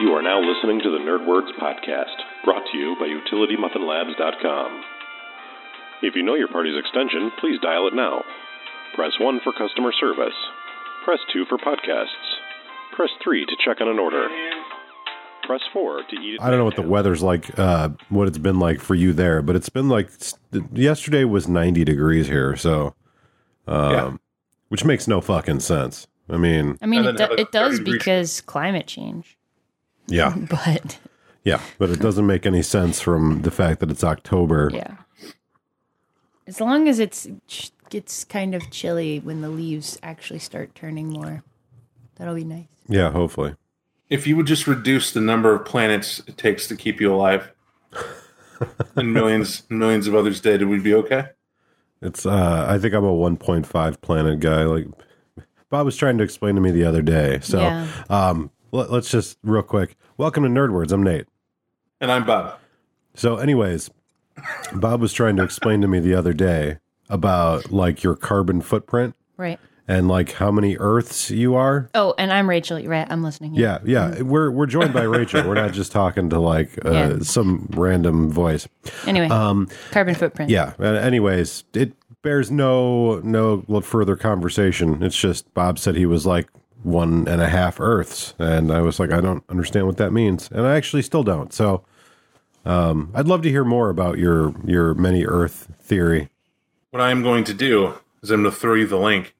You are now listening to the NerdWords podcast, brought to you by UtilityMuffinLabs.com. If you know your party's extension, please dial it now. Press 1 for customer service. Press 2 for podcasts. Press 3 to check on an order. Press 4 to eat. I don't know what the weather's like, uh, what it's been like for you there, but it's been like yesterday was 90 degrees here, so, um, Yeah. which makes no fucking sense. I mean, I mean, it, do, it does because climate change. Yeah, But yeah, but it doesn't make any sense from the fact that it's October. yeah, as long as it's gets kind of chilly when the leaves actually start turning more, that'll be nice. Yeah, hopefully. If you would just reduce the number of planets it takes to keep you alive, and millions millions of others dead, we'd be okay. It's, uh, I think I'm a 1.5 planet guy. Like, Bob was trying to explain to me the other day. So, Yeah. um, let, let's just real quick. Welcome to NerdWords. I'm Nate. And I'm Bob. So, anyways, Bob was trying to explain to me the other day about like your carbon footprint Right. and like how many Earths you are. Oh, and I'm Rachel. You're Right, I'm listening. Yeah, yeah. We're we're joined by Rachel. We're not just talking to like uh, Yeah. some random voice. Anyway, Um, carbon footprint. yeah. uh, Anyways, it bears no no further conversation. It's just Bob said he was like one and a half Earths, and I was like, I don't understand what that means, and I actually still don't. So, um, I'd love to hear more about your your many Earth theory. What I am going to do is I'm going to throw you the link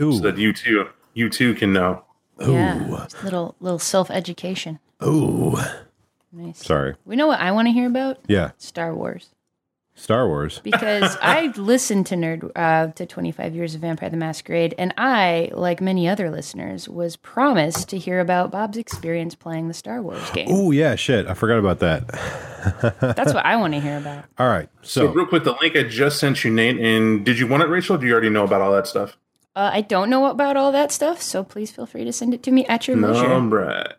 Ooh, so that you too you too can know. Yeah. Little little self education. ooh. Nice. Sorry. We know what I want to hear about? Yeah, Star Wars. Star Wars. because I listened to Nerd uh, to 25 Years of Vampire the Masquerade, and I, like many other listeners, was promised to hear about Bob's experience playing the Star Wars game. Oh yeah, shit. I forgot about that. That's what I want to hear about. All right. So, So, real quick, the link I just sent you, Nate. And did you want it, Rachel? Or do you already know about all that stuff? Uh, I don't know about all that stuff, so please feel free to send it to me at your No, leisure. right.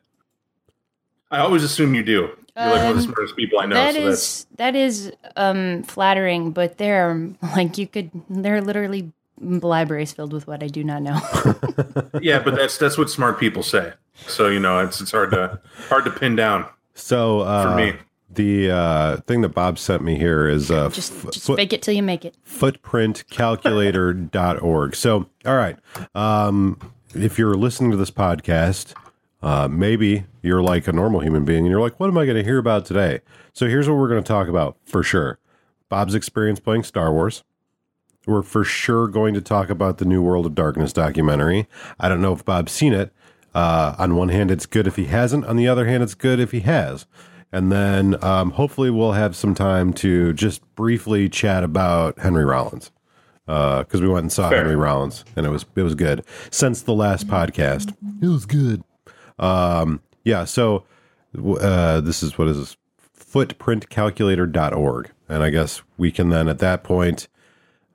I always assume you do. You're like one of the Um, smartest people I know. That so is that is um, flattering, but there are like you could there are literally libraries filled with what I do not know. yeah, but that's that's what smart people say. So you know, it's it's hard to hard to pin down. so uh, For me. the uh, thing that Bob sent me here is uh, just f- just foot- fake it till you make it. footprintcalculator.org. So, all right. Um, if you're listening to this podcast, uh, maybe you're like a normal human being and you're like, what am I going to hear about today? So, here's what we're going to talk about for sure Bob's experience playing Star Wars. We're for sure going to talk about the New World of Darkness documentary. I don't know if Bob's seen it. Uh, on one hand, it's good if he hasn't. On the other hand, it's good if he has. And then um, hopefully we'll have some time to just briefly chat about Henry Rollins because we went and saw Fair. Henry Rollins and it was it was good. Since the last podcast, it was good. Um, yeah. So uh, this is what is this? footprintcalculator.org. And I guess we can then at that point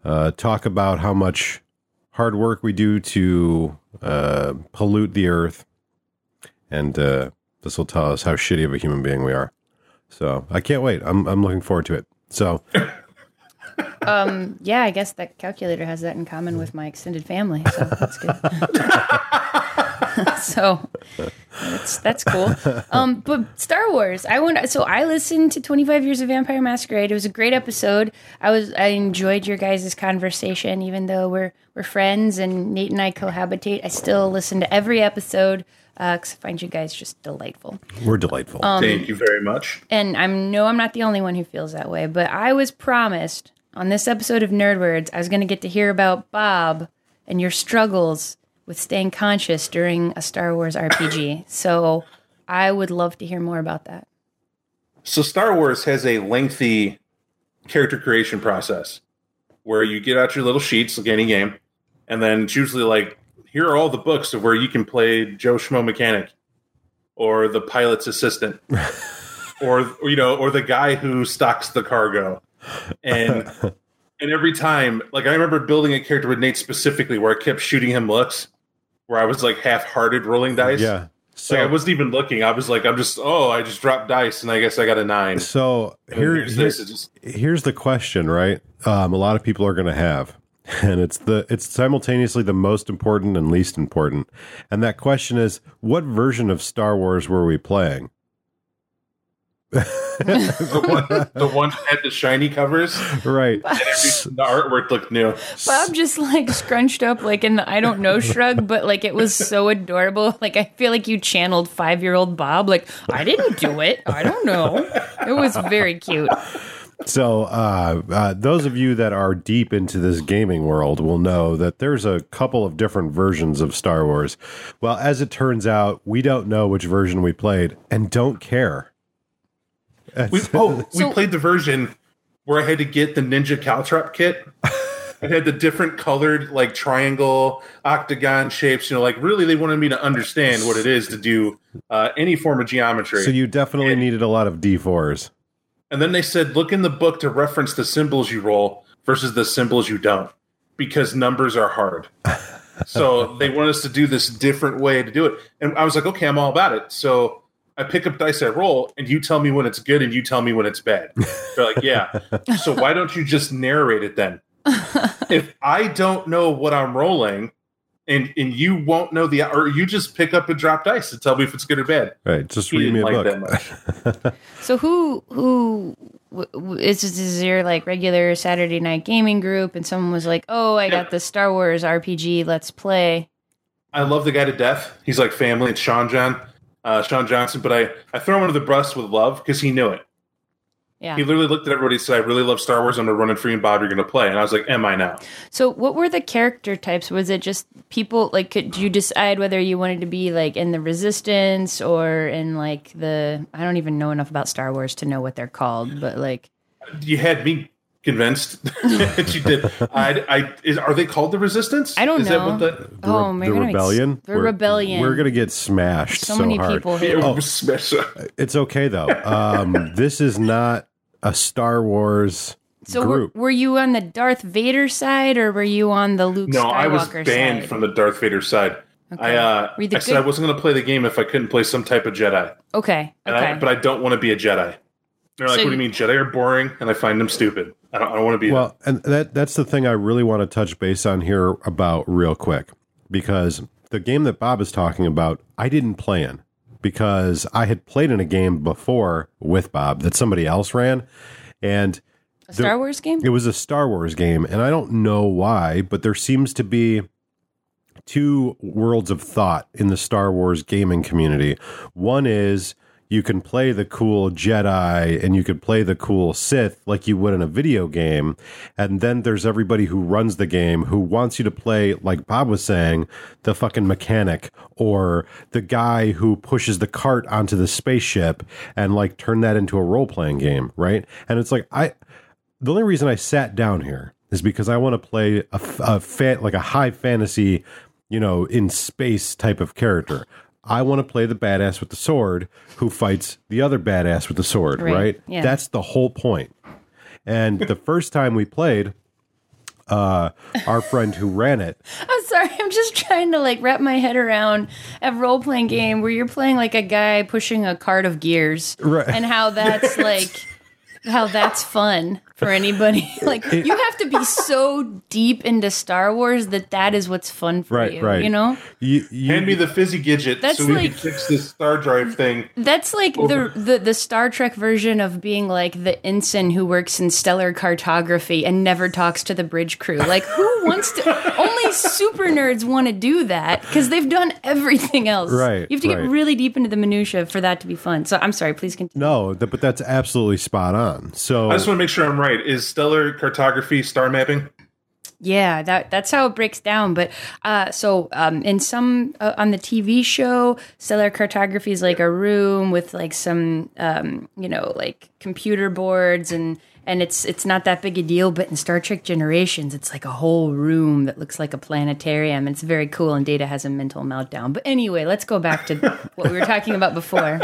uh, talk about how much hard work we do to uh, pollute the earth. And uh, this will tell us how shitty of a human being we are. So I can't wait. I'm, I'm looking forward to it. So Um, yeah, I guess that calculator has that in common with my extended family, so that's good. so that's that's cool. Um, but Star Wars, I want. So I listened to Twenty Five Years of Vampire Masquerade. It was a great episode. I was I enjoyed your guys' conversation, even though we're we're friends and Nate and I cohabitate. I still listen to every episode because I find you guys just delightful. we're delightful. Thank you very much. And I'm no, I'm not the only one who feels that way. But I was promised on this episode of Nerd Words, I was going to get to hear about Bob and your struggles with staying conscious during a Star Wars RPG. so I would love to hear more about that. So Star Wars has a lengthy character creation process where you get out your little sheets like any game, and then it's usually like here are all the books of where you can play Joe Schmo mechanic or the pilot's assistant or or, you know or the guy who stocks the cargo and and every time like I remember building a character with Nate specifically where I kept shooting him looks where I was like half-hearted rolling dice yeah. So like I wasn't even looking. I was like, I'm just, oh, I just dropped dice, and I guess I got a nine. so here, Here's here- this. Just, here's the question, right? Um, a lot of people are going to have. and it's the it's simultaneously the most important and least important. And that question is, what version of Star Wars were we playing? The one, the one that had the shiny covers. Right. The artwork looked new. Bob just like scrunched up like in the I don't know shrug, but like it was so adorable. Like I feel like you channeled five year old Bob. Like I didn't do it. I don't know. It was very cute. So, uh, uh, those of you that are deep into this gaming world will know that there's a couple of different versions of Star Wars. Well, as it turns out, we don't know which version we played and don't care. We, oh, So- we played the version where I had to get the Ninja Caltrop kit. It had the different colored, like triangle, octagon shapes. You know, like really, they wanted me to understand what it is to do uh, any form of geometry. So, you definitely needed a lot of D4s. And then they said, look in the book to reference the symbols you roll versus the symbols you don't, because numbers are hard. so they want us to do this different way to do it. And I was like, okay, I'm all about it. So I pick up dice I roll, and you tell me when it's good, and you tell me when it's bad. They're like, yeah. So why don't you just narrate it then? if I don't know what I'm rolling, and and you won't know the, or you just pick up and drop dice to tell me if it's good or bad. Right. Just He read me didn't a like book. that much. So who who w- w- is this is your like regular Saturday night gaming group? And someone was like, "Oh, I got the Star Wars RPG. Let's play." I love the guy to death. He's like family. It's Sean John, uh, Sean Johnson. But I, I throw him under the bus with love because he knew it. Yeah. He literally looked at everybody and said, "I really love Star Wars. I'm gonna run it for you and Bob. You're gonna play." And I was like, "Am I now?" So, what were the character types? Was it just people? Like, could you decide whether you wanted to be like in the Resistance or in like the? I don't even know enough about Star Wars to know what they're called, but like, You had me convinced that you did. I, I is, are they called the Resistance? I don't is know. That what the, The, oh, re- my the God, rebellion. the We're- rebellion. We're gonna get smashed so, so, many hard. people Yeah, hate. it it. was special. It's okay though. Um, this is not a Star Wars So, were, group. were you on the Darth Vader side or were you on the Luke No, Skywalker I was banned side? from the Darth Vader side. I uh, Were you the I said I wasn't gonna play the game if I couldn't play some type of Jedi. okay, And okay. I, but I don't want to be a Jedi. They're like, So "What do you you- mean Jedi are boring?" And I find them stupid. I don't, I don't want to be. Well, and that that's the thing I really want to touch base on here about real quick because the game that Bob is talking about, I didn't play in because I had played in a game before with Bob that somebody else ran, and a Star Wars game? it was a Star Wars game, and I don't know why, but there seems to be two worlds of thought in the Star Wars gaming community. One is you can play the cool Jedi and you could play the cool Sith like you would in a video game. And then there's everybody who runs the game who wants you to play, like Bob was saying, the fucking mechanic or the guy who pushes the cart onto the spaceship and like turn that into a role playing game, right? And it's like, I, the only reason I sat down here is because I want to play a, a fan, like a high fantasy, you know, in space type of character. I want to play the badass with the sword who fights the other badass with the sword, Right, right? yeah. That's the whole point. And the first time we played, uh, our friend who ran it, I'm sorry. I'm just trying to like wrap my head around a role playing game where you're playing like a guy pushing a cart of gears, Right. and how that's like how that's fun for anybody. like you have to be so deep into Star Wars that that is what's fun for right, you. right, You know, you, you, Hand me the fizzy gidget That's so we like- can fix this star drive thing. that's like the, the the Star Trek version of being like the ensign who works in stellar cartography and never talks to the bridge crew. Like who wants to? Only super nerds want to do that because they've done everything else. Right, You have to get really deep into the minutia for that to be fun. So I'm sorry. Please continue. no, th- but that's absolutely spot on. So I just want to make sure I'm right. Is stellar cartography star mapping? Yeah, that that's how it breaks down. But uh, so um, in some uh, on the TV show, stellar cartography is like a room with like some um, you know like computer boards and and it's it's not that big a deal. But in Star Trek Generations, it's like a whole room that looks like a planetarium. It's very cool, and Data has a mental meltdown. But anyway, let's go back to what we were talking about before.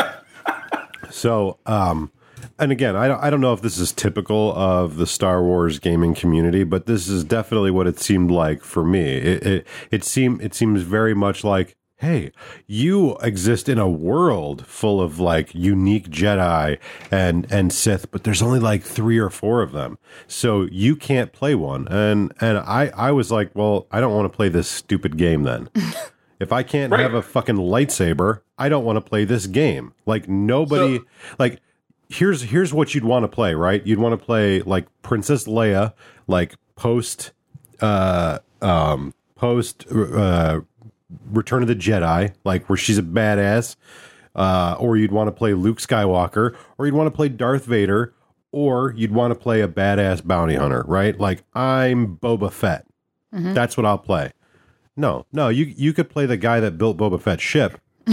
So, um, and again, I don't, I don't know if this is typical of the Star Wars gaming community, but this is definitely what it seemed like for me. It it, it seemed it seems very much like hey, you exist in a world full of like unique Jedi and and Sith, but there's only like three or four of them, so you can't play one. And and I I was like, well, I don't want to play this stupid game then. If I can't Right. have a fucking lightsaber, I don't want to play this game. Like nobody So- like here's here's what you'd want to play, right? You'd want to play like Princess Leia, like post uh um post uh Return of the Jedi, like where she's a badass. Uh, or you'd want to play Luke Skywalker, or you'd want to play Darth Vader, or you'd want to play a badass bounty hunter, right? Like I'm Boba Fett. That's what I'll play. No, no, you you could play the guy that built Boba Fett's ship.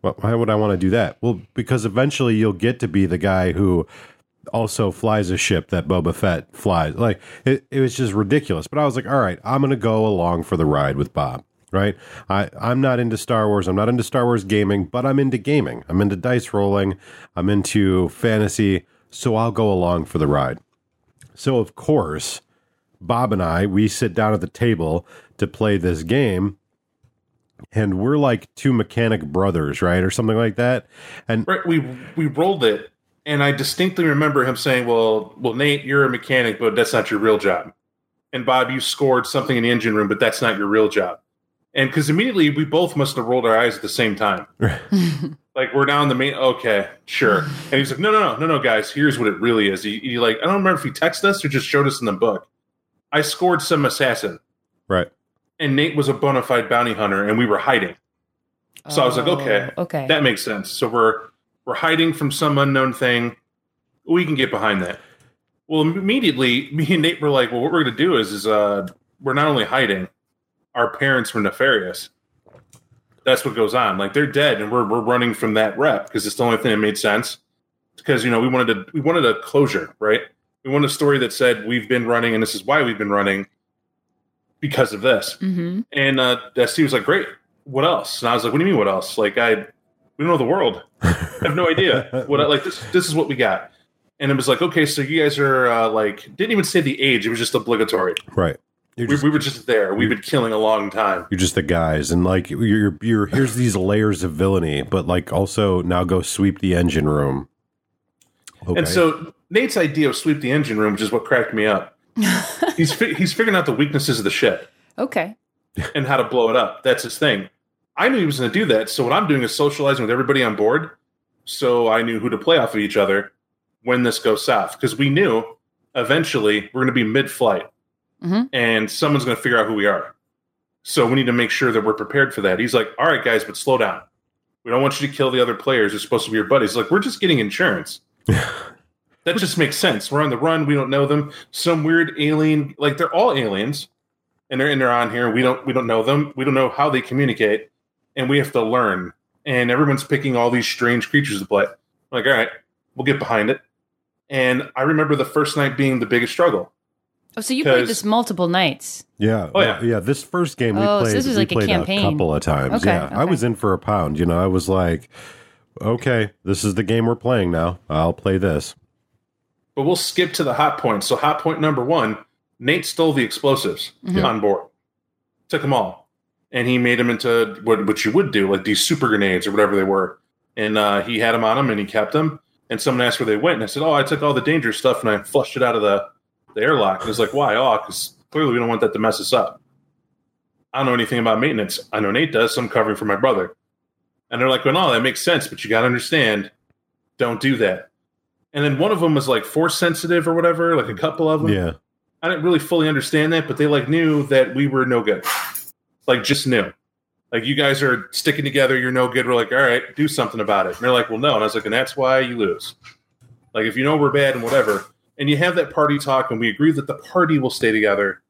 why would I want to do that? Well, because eventually you'll get to be the guy who also flies a ship that Boba Fett flies. Like it, it was just ridiculous. But I was like, all right, I'm gonna go along for the ride with Bob. Right? I, I'm not into Star Wars. I'm not into Star Wars gaming, but I'm into gaming. I'm into dice rolling. I'm into fantasy. So I'll go along for the ride. So of course, Bob and I, we sit down at the table to play this game. And we're like two mechanic brothers, right? Or something like that. And Right, we we rolled it, and I distinctly remember him saying, "Well, well, Nate, you're a mechanic, but that's not your real job." And Bob, you scored something in the engine room, but that's not your real job. And because immediately we both must have rolled our eyes at the same time. like we're down the main. Okay, sure. And he's like, "No, no, no, no, no, guys. Here's what it really is." He, he like, I don't remember if he texted us or just showed us in the book. I scored some assassin, right. And Nate was a bona fide bounty hunter, and we were hiding. So I was like, okay, Oh, okay. That makes sense. So we're we're hiding from some unknown thing. We can get behind that. Well, immediately, me and Nate were like, "Well, what we're going to do is, is uh, we're not only hiding, our parents were nefarious. That's what goes on. Like they're dead, and we're we're running from that rep because it's the only thing that made sense. Because you know we wanted to we wanted a closure, right? We wanted a story that said we've been running, and this is why we've been running because of this. hmm And uh, Steve was like, "Great. What else?" And I was like, "What do you mean? What else? Like, I we don't know the world. I have no idea. What I, like this? This is what we got." And it was like, "Okay, so you guys are uh, like didn't even say the age. It was just obligatory. Right. You're We, we were just there. We've been killing a long time. you're just the guys, and like you're you're here's these layers of villainy, but like also now go sweep the engine room. Okay. And so Nate's idea of sweep the engine room, which is what cracked me up. he's fi- he's figuring out the weaknesses of the ship Okay. and how to blow it up. That's his thing. I knew he was going to do that. So what I'm doing is socializing with everybody on board. So I knew who to play off of each other when this goes south because we knew eventually we're going to be mid-flight Mhm. and someone's going to figure out who we are. So we need to make sure that we're prepared for that. He's like, "All right, guys, but slow down. We don't want you to kill the other players. They're supposed to be your buddies." Like, we're just getting insurance. that just makes sense. We're on the run. We don't know them. Some weird alien, like they're all aliens, and they're and they're on here. We don't we don't know them. We don't know how they communicate, and we have to learn. And everyone's picking all these strange creatures to play. I'm like, all right, we'll get behind it. And I remember the first night being the biggest struggle. Oh, so you played this multiple nights. Yeah. Oh, yeah. yeah. This first game we Oh, so played, this was we like a played campaign. couple of times. Okay, yeah. I was in for a pound. You know, I was like, okay, this is the game we're playing now. I'll play this. But we'll skip to the hot point. So hot point number one, Nate stole the explosives Mhm. on board. Took them all. And he made them into what, what you would do, like these super grenades or whatever they were. And uh, he had them on him and he kept them. And someone asked where they went. And I said, Oh, I took all the dangerous stuff and I flushed it out of the, the airlock. And it's like, Why? Oh, because clearly we don't want that to mess us up. I don't know anything about maintenance. I know Nate does, so I'm covering for my brother. And they're like, Well, no, that makes sense, but you got to understand, don't do that. And then one of them was like force sensitive or whatever, like a couple of them. Yeah. I didn't really fully understand that, but they like knew that we were no good. Like just knew. Like you guys are sticking together, you're no good. We're like, all right, do something about it. And they're like, well, no. And I was like, and that's why you lose. Like if you know we're bad and whatever, and you have that party talk and we agree that the party will stay together,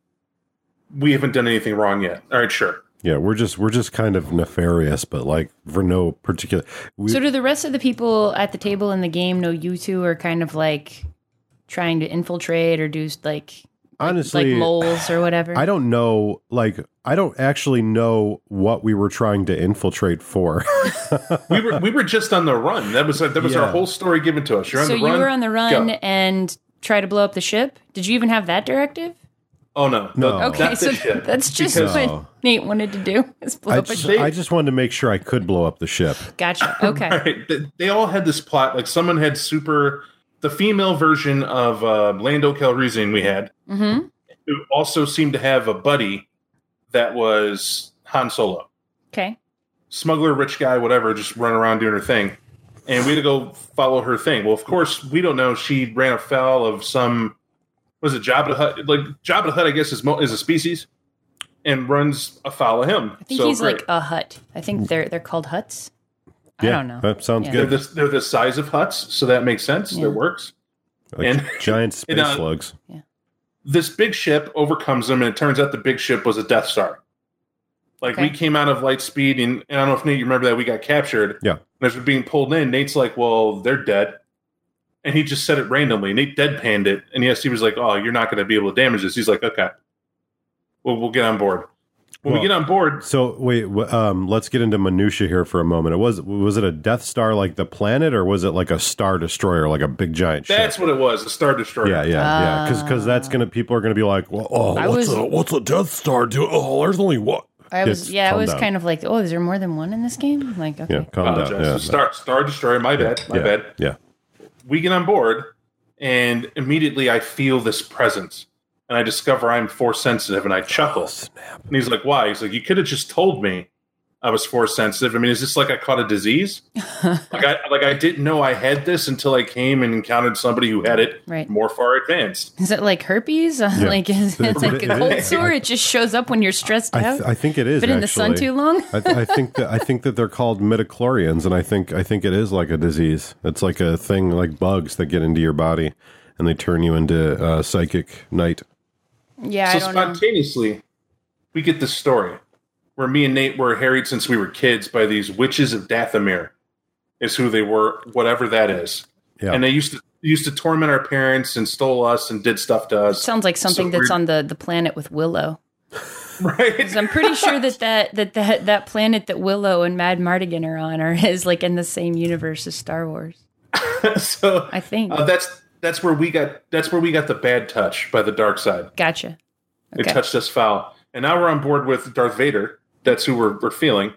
we haven't done anything wrong yet. All right, sure. Yeah. We're just we're just kind of nefarious, but like for no particular. We, So do the rest of the people at the table in the game know you two are kind of like trying to infiltrate or do like honestly, like moles or whatever? I don't know. Like, I don't actually know what we were trying to infiltrate for. We were we were just on the run. That was that was our whole story given to us. You're on so the you were on the run go. and try to blow up the ship. Did you even have that directive? Oh no, No. Okay, this so ship. that's just Because- what No. Nate wanted to do is blow I up a ship. I just wanted to make sure I could blow up the ship. Gotcha. Okay. Right. They- They all had this plot. Like someone had super. The female version of uh, Lando Calrissian we had, Mm-hmm. who also seemed to have a buddy that was Han Solo. Okay. Smuggler, rich guy, whatever, just run around doing her thing. And we had to go follow her thing. Well, of course, we don't know. She ran afoul of some. Was it Jabba the Hutt? Like Jabba the Hutt, I guess, is mo- is a species, and runs afoul of him. I think so he's great. like a hut. I think they're they're called Hutts. I Yeah, don't know. That sounds Yeah. they're good. the, they're the size of huts, so that makes sense. Yeah. That works. Like and- giant space and, uh, slugs. this big ship overcomes them, and it turns out the big ship was a Death Star. Like we came out of light speed, and, and I don't know if Nate, you remember that we got captured. Yeah. And as we're being pulled in, Nate's like, "Well, they're dead," and he just said it randomly. And Nate deadpanned it, and yes, he was like, "Oh, you're not going to be able to damage this." He's like, "Okay, well, we'll get on board." When Well- we get on board, So wait, w- um, let's get into minutia here for a moment. It was was it a Death Star like the planet, or was it like a Star Destroyer, like a big giant ship? that's what it was—a Star Destroyer. yeah, yeah, yeah. Because because that's gonna people are gonna be like, well, oh, I what's was- a what's a Death Star do? Oh, there's only one. I was It's- yeah, I was down. kind of like, oh, is there more than one in this game? Like, okay. Yeah, calm down. Yeah, So Star Star Destroyer. My bad. My yeah, bad. Yeah, we get on board and immediately I feel this presence and I discover I'm force sensitive and I chuckle. Oh. And he's like, Why? He's like, You could have just told me I was force sensitive. I mean, is this like I caught a disease? like I like I didn't know I had this until I came and encountered somebody who had it Right. more far advanced. Is it like herpes? Yeah. like is it It- like it- a cold it- sore? It just shows up when you're stressed I, out. th- I think it is. Been in the sun too long? I, I think that I think that they're called midichlorians, and I think I think it is like a disease. It's like a thing like bugs that get into your body, and they turn you into uh, psychic knight. yeah, so I don't know. spontaneously, we get this story where me and Nate were harried since we were kids by these witches of Dathomir, is who they were, whatever that is. Yeah, and they used to used to torment our parents and stole us and did stuff to us. Sounds like something So that's on the, the planet with Willow. right? 'Cause I'm pretty sure that that, that that that planet that Willow and Madmartigan are on are is like in the same universe as Star Wars. so I think. uh, that's that's where we got that's where we got the bad touch by the dark side. gotcha. It touched us foul, and now we're on board with Darth Vader. That's who we're, we're feeling,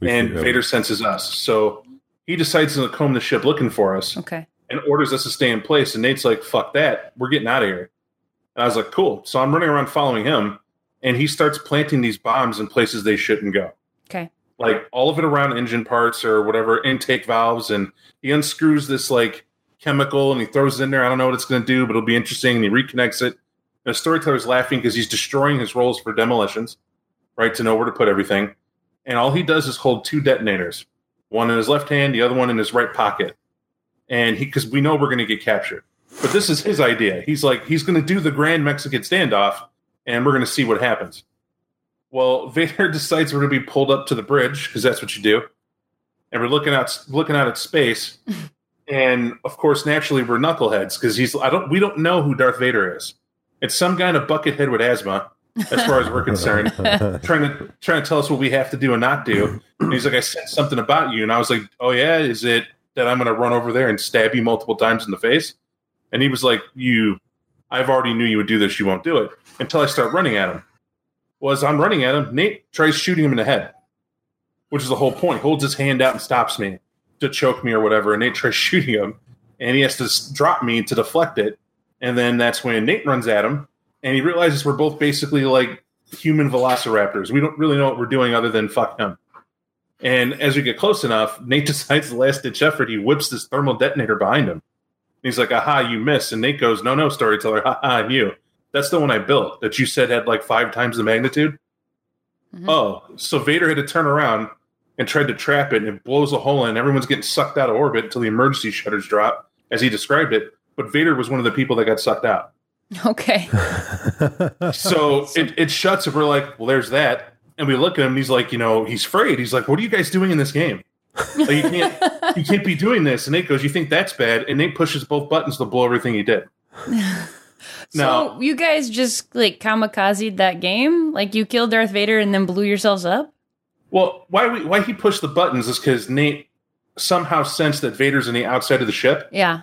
We and feel- Vader senses us. So he decides to comb the ship looking for us Okay. and orders us to stay in place. And Nate's like, "Fuck that, we're getting out of here." And I was like, "Cool." So I'm running around following him, and he starts planting these bombs in places they shouldn't go. Okay. like all of it around engine parts or whatever intake valves and he unscrews this like chemical and he throws it in there i don't know what it's going to do but it'll be interesting and he reconnects it and the storyteller's laughing because he's destroying his rolls for demolitions right to know where to put everything. And all he does is hold two detonators one in his left hand the other one in his right pocket. And he because we know we're going to get captured. But this is his idea. He's like he's going to do the grand mexican standoff and we're going to see what happens. Well, Vader decides we're going to be pulled up to the bridge because that's what you do, and we're looking out looking out at space, and of course, naturally, we're knuckleheads because he's I don't we don't know who Darth Vader is. It's some guy in a bucket head with asthma, as far as we're concerned, trying to trying to tell us what we have to do and not do. And he's like, I said something about you, and I was like, Oh yeah, is it that I'm going to run over there and stab you multiple times in the face? And he was like, You, I've already knew you would do this. You won't do it until I start running at him was I'm running at him. Nate tries shooting him in the head, which is the whole point. Holds his hand out and stops me to choke me or whatever. And Nate tries shooting him, and he has to drop me to deflect it. And then that's when Nate runs at him, and he realizes we're both basically like human velociraptors. We don't really know what we're doing other than fuck him. And as we get close enough, Nate decides the last ditch effort. He whips this thermal detonator behind him. He's like, aha, you miss. And Nate goes, no, no, storyteller, haha, and you. That's the one I built that you said had like five times the magnitude. Mhm. Oh, so Vader had to turn around and tried to trap it, and it blows a hole in. Everyone's getting sucked out of orbit until the emergency shutters drop, as he described it. But Vader was one of the people that got sucked out. Okay. So it, it shuts, and we're like, well, there's that. And we look at him, and he's like, you know, he's afraid. He's like, what are you guys doing in this game? Like, you can't, you can't be doing this. And Nate goes, you think that's bad? And Nate pushes both buttons to blow everything he did. So Now- you guys just like kamikazed that game? Like you killed Darth Vader and then blew yourselves up? Well, why we why he pushed the buttons is because Nate somehow sensed that Vader's in the outside of the ship, Yeah.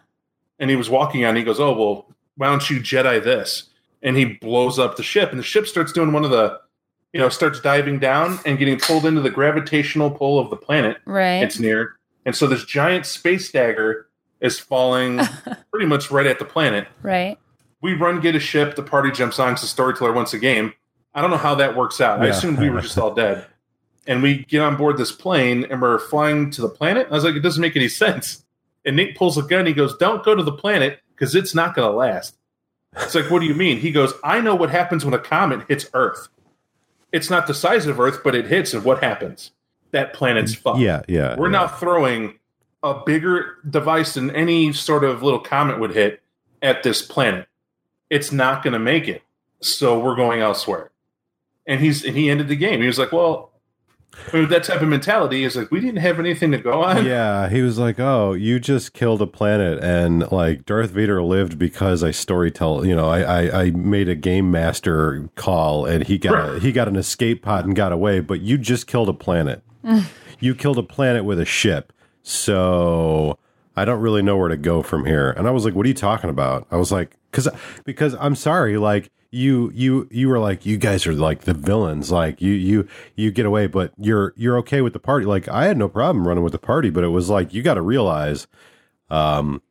and he was walking on. He goes, "Oh well, why don't you Jedi this?" and he blows up the ship, and the ship starts doing one of the, you know, starts diving down and getting pulled into the gravitational pull of the planet Right. it's near, and so this giant space dagger is falling pretty much right at the planet. right. We run, get a ship. The party jumps on. It's the storyteller once a game. I don't know how that works out. I Yeah. assumed we were just all dead. And we get on board this plane and we're flying to the planet. I was like, it doesn't make any sense. And Nick pulls a gun. He goes, Don't go to the planet because it's not going to last. It's like, What do you mean? He goes, I know what happens when a comet hits Earth. It's not the size of Earth, but it hits, and what happens? That planet's fucked. Yeah, yeah. We're yeah. now throwing a bigger device than any sort of little comet would hit at this planet. It's not going to make it. So we're going elsewhere. And he's and he ended the game. He was like, "Well, that type of mentality is like we didn't have anything to go on. Yeah, he was like, "Oh, you just killed a planet, and like Darth Vader lived because I storytell. You know, I I, I made a game master call, and he got a, he got an escape pod and got away. But you just killed a planet. you killed a planet with a ship. So I don't really know where to go from here." And I was like, "What are you talking about?" I was like, "Because because I'm sorry, like." You you you were like you guys are like the villains like you you you get away but you're you're okay with the party like I had no problem running with the party but it was like you got to realize um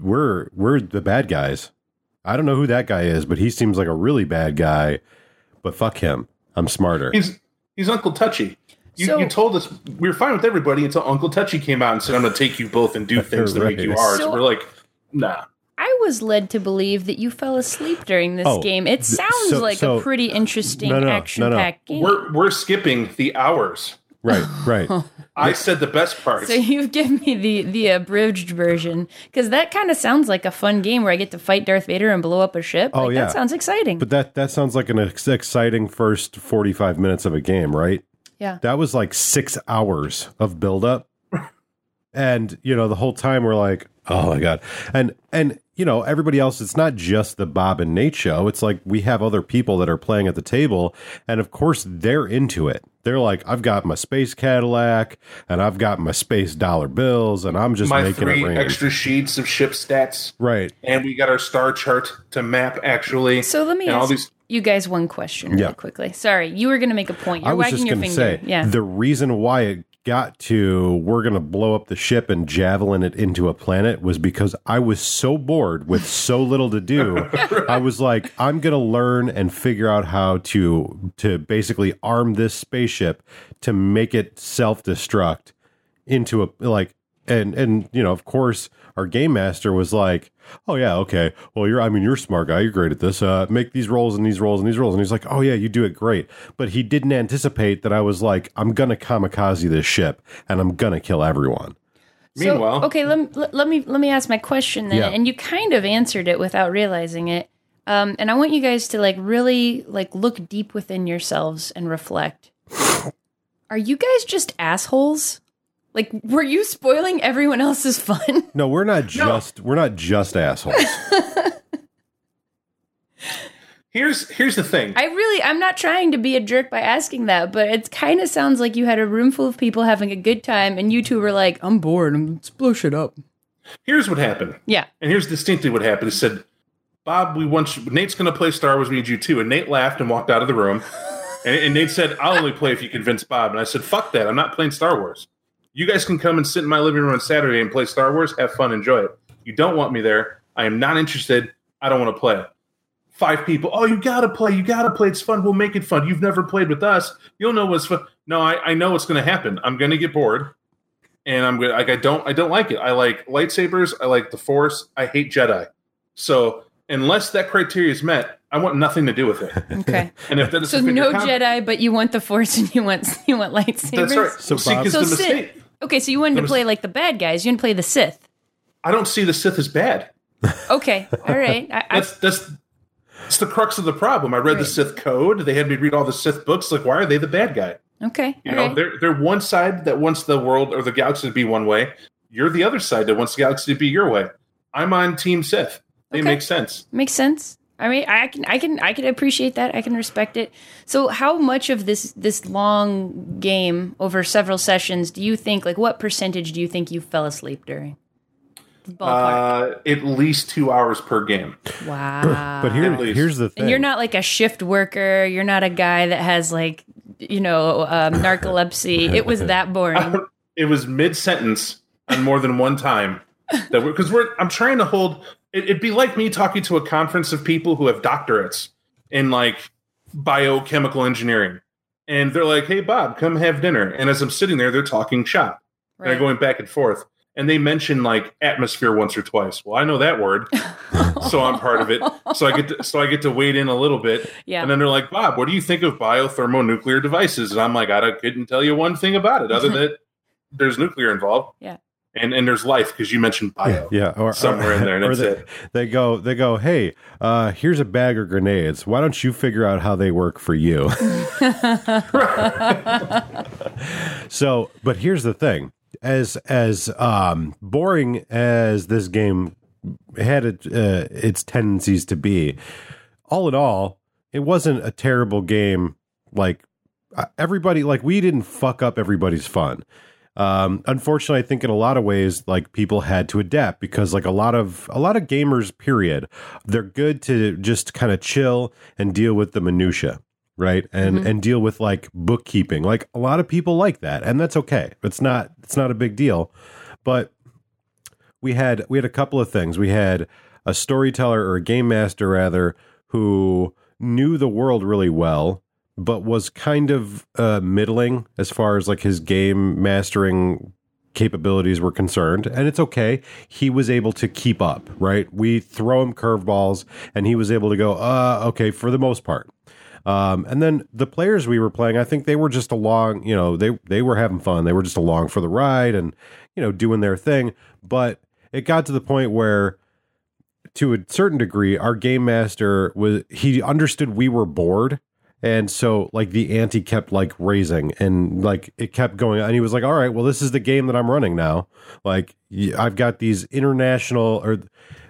we're we're the bad guys I don't know who that guy is but he seems like a really bad guy but fuck him I'm smarter He's he's Uncle Touchy. You, So- you told us we were fine with everybody until Uncle Touchy came out and said, "I'm going to take you both and do things to make you Right. ours." So- we're like, "Nah." I was led to believe that you fell asleep during this Oh, game. It sounds so- like so- a pretty interesting No, no, no, no. action-packed game. We're we're skipping the hours. right right I said the best part. So you've given me the the abridged version because that kind of sounds like a fun game where I get to fight Darth Vader and blow up a ship. Oh, like, yeah. that sounds exciting. but that that sounds like an ex- exciting first 45 minutes of a game right yeah, that was like six hours of buildup and you know the whole time we're like oh my god and and you know everybody else it's not just the bob and nate show it's like we have other people that are playing at the table and of course they're into it they're like i've got my space cadillac and i've got my space dollar bills and i'm just My making three it rain extra sheets of ship stats, right and we got our star chart to map actually. So let me and all ask these. you guys one question really Yeah. quickly. Sorry, you were going to make a point. You're I was wagging just your going to finger. say yeah. the reason why it got to we're going to blow up the ship and javelin it into a planet was because I was so bored with so little to do. I was like, I'm going to learn and figure out how to to basically arm this spaceship to make it self destruct into a like and and you know of course our game master was like oh yeah okay well you're i mean you're a smart guy you're great at this uh make these rolls and these rolls and these rolls and he's like oh yeah you do it great but he didn't anticipate that i was like i'm gonna kamikaze this ship and i'm gonna kill everyone So, Meanwhile, okay, let, me- let, let me let me ask my question then, Yeah. and you kind of answered it without realizing it. Um, and I want you guys to like really like look deep within yourselves and reflect. Are you guys just assholes? Like, were you spoiling everyone else's fun? no we're not just we're not just assholes here's here's the thing. I really, I'm not trying to be a jerk by asking that, but it kind of sounds like you had a room full of people having a good time, and you two were like, "I'm bored. I'm let's blow shit up." Here's what happened. Yeah. And here's distinctly what happened. It said, Bob, we want you, Nate's going to play Star Wars. We need you too. And Nate laughed and walked out of the room. and, and Nate said, I'll only play if you convince Bob. And I said, fuck that. I'm not playing Star Wars. You guys can come and sit in my living room on Saturday and play Star Wars. Have fun. Enjoy it. You don't want me there. I am not interested. I don't want to play. Five people. Oh, you got to play. You got to play. It's fun. We'll make it fun. You've never played with us. You'll know what's fun. No, I, I know what's going to happen. I'm going to get bored and I'm gonna like I don't I don't like it. I like lightsabers. I like the Force. I hate Jedi. So unless that criteria is met, I want nothing to do with it. Okay. And if that is so no Jedi, but you want the Force and you want you want lightsabers. that's right. So So See, Bob- 'cause So the Sith. mistake. Okay, so you wanted to play like the bad guys. You didn't play the Sith. I don't see the Sith as bad. Okay, all right. I, I, That's that's it's the crux of the problem. I read the Sith code. They had me read all the Sith books. Like, why are they the bad guy? okay, You know, right. they're they're one side that wants the world or the galaxy to be one way. You're the other side that wants the galaxy to be your way. I'm on Team Sith. They Okay. make sense. Makes sense. I mean, I can, I can, I can appreciate that. I can respect it. So, how much of this this long game over several sessions do you think? Like, what percentage do you think you fell asleep during? Ballpark. Uh, at least two hours per game. wow. but here, here's the thing. and you're not like a shift worker. You're not a guy that has like, you know, um, narcolepsy. it was that boring. It was mid sentence and more than one time. That because we're, I'm trying to hold. It, it'd be like me talking to a conference of people who have doctorates in like biochemical engineering, and they're like, "Hey, Bob, come have dinner." And as I'm sitting there, they're talking shop. They're going back and forth. And they mention like atmosphere once or twice. Well, I know that word, so I'm part of it. So I get to, so I get to wade in a little bit. Yeah. And then they're like, Bob, what do you think of biothermonuclear devices? And I'm like, I couldn't tell you one thing about it other than there's nuclear involved. Yeah. And and there's life because you mentioned bio. yeah, or, Somewhere in there, or that's they, it. They go, they go. Hey, uh, here's a bag of grenades. Why don't you figure out how they work for you? so, but here's the thing: as as um, boring as this game had it, uh, its tendencies to be, all in all, it wasn't a terrible game. Like uh, everybody, like we didn't fuck up everybody's fun. Um, unfortunately, I think in a lot of ways, like people had to adapt because, like a lot of a lot of gamers, period, they're good to just kind of chill and deal with the minutia, right? And and deal with like bookkeeping. Like a lot of people like that, and that's okay. It's not it's not a big deal, but we had we had a couple of things. We had a storyteller or a game master rather who knew the world really well but was kind of uh, middling as far as like his game mastering capabilities were concerned. And it's okay. He was able to keep up right? We throw him curveballs and he was able to go uh okay for the most part. Um, and then the players we were playing i think they were just along you know they they were having fun. They were just along for the ride and you know doing their thing. But it got to the point where to a certain degree our game master was he understood we were bored and so like the ante kept like raising and like it kept going and he was like all right well this is the game that i'm running now like I've got these international or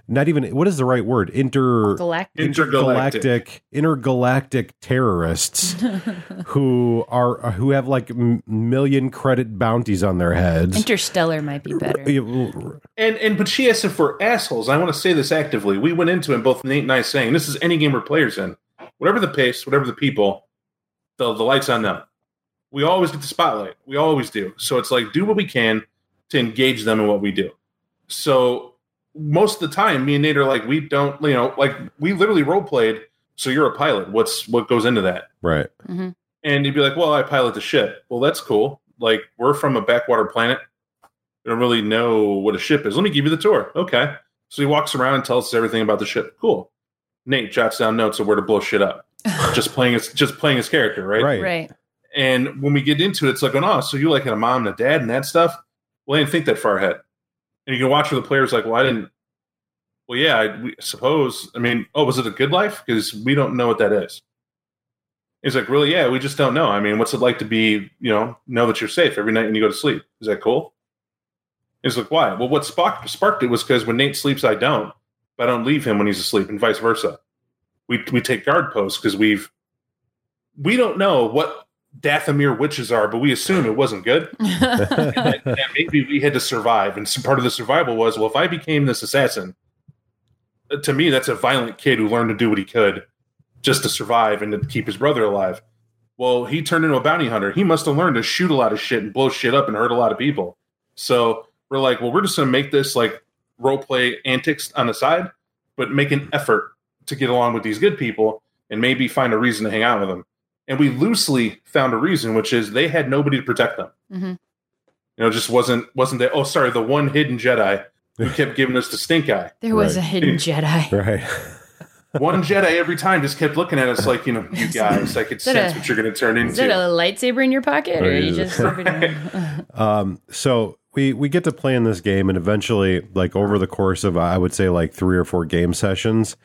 not even what is the right word inter Galactic. Intergalactic. intergalactic intergalactic terrorists who are who have like m- million credit bounties on their heads Interstellar might be better. And and but she asked if we're assholes. I want to say this actively. We went into it, both Nate and I saying this is any game where players in. Whatever the pace, whatever the people, the the lights on them. We always get the spotlight. We always do. So it's like do what we can to engage them in what we do. So most of the time, me and Nate are like, we don't, you know, like we literally role played. So you're a pilot. What's what goes into that? right mm-hmm. And you'd be like, well, I pilot the ship. Well, that's cool. Like, we're from a backwater planet. We don't really know what a ship is. Let me give you the tour. Okay. So he walks around and tells us everything about the ship. Cool. Nate jots down notes of where to blow shit up. just playing his just playing his character, right? right Right. And when we get into it, it's like, oh, so you like had a mom and a dad and that stuff? Well, I didn't think that far ahead. And you can watch where the players like, well, I didn't. Well, yeah, I we, suppose. I mean, oh, was it a good life? Because we don't know what that is. He's like, really? Yeah, we just don't know. I mean, what's it like to be, you know, know that you're safe every night when you go to sleep? Is that cool? He's like, why? Well, what sparked, sparked it was because when Nate sleeps, I don't, but I don't leave him when he's asleep, and vice versa. We we take guard posts because we've we don't know what Dathomir witches are, but we assume it wasn't good. and, and maybe we had to survive. And some part of the survival was, well, if I became this assassin, uh, to me, that's a violent kid who learned to do what he could just to survive and to keep his brother alive. Well, he turned into a bounty hunter. He must have learned to shoot a lot of shit and blow shit up and hurt a lot of people. So we're like, well, we're just going to make this like role play antics on the side, but make an effort to get along with these good people and maybe find a reason to hang out with them. And we loosely found a reason, which is they had nobody to protect them. Mhm. You know, just wasn't wasn't there. Oh, sorry, the one hidden Jedi who kept giving us the stink eye. There was Right. a hidden Jedi. right One Jedi every time just kept looking at us like, you know, you guys, I could sense a- what you're going to turn into. Is that a lightsaber in your pocket, or Or you is it- just? Um, so we we get to play in this game, and eventually, like over the course of I would say like three or four game sessions,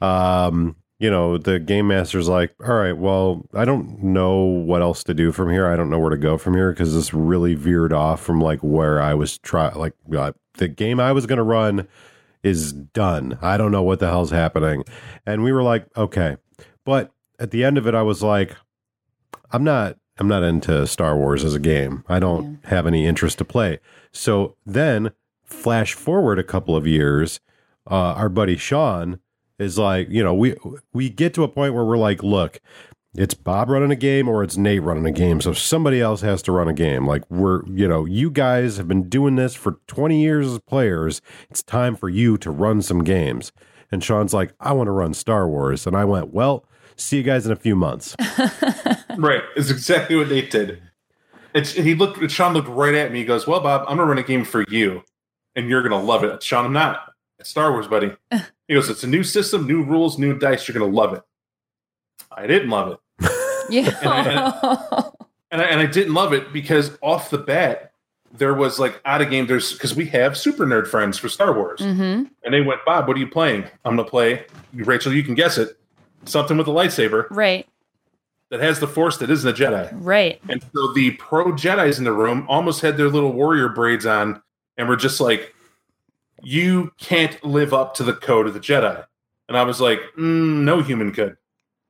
um, you know, the game master's like, "All right, well, I don't know what else to do from here. I don't know where to go from here because this really veered off from like where I was try like uh, the game I was going to run is done. I don't know what the hell's happening." And we were like, "Okay," but at the end of it, I was like, "I'm not." I'm not into Star Wars as a game. I don't have any interest to play. So then, flash forward a couple of years, uh, our buddy Sean is like, you know, we we get to a point where we're like, look, it's Bob running a game or it's Nate running a game. So somebody else has to run a game. Like we're, you know, you guys have been doing this for 20 years as players. It's time for you to run some games. And Sean's like, I want to run Star Wars. And I went, well, see you guys in a few months. Right. It's exactly what Nate did. It's, he looked, Sean looked right at me. He goes, Well, Bob, I'm going to run a game for you, and you're going to love it. Sean, I'm not. It's Star Wars, buddy. He goes, It's a new system, new rules, new dice. You're going to love it. I didn't love it. Yeah. And I, and I didn't love it because off the bat, there was like out of game. There's because we have super nerd friends for Star Wars. hmm And they went, Bob, what are you playing? I'm going to play, Rachel, you can guess it. Something with a lightsaber Right. that has the force that isn't a Jedi. Right. And so the pro Jedi's in the room almost had their little warrior braids on and were just like, you can't live up to the code of the Jedi. And I was like, mm, no human could.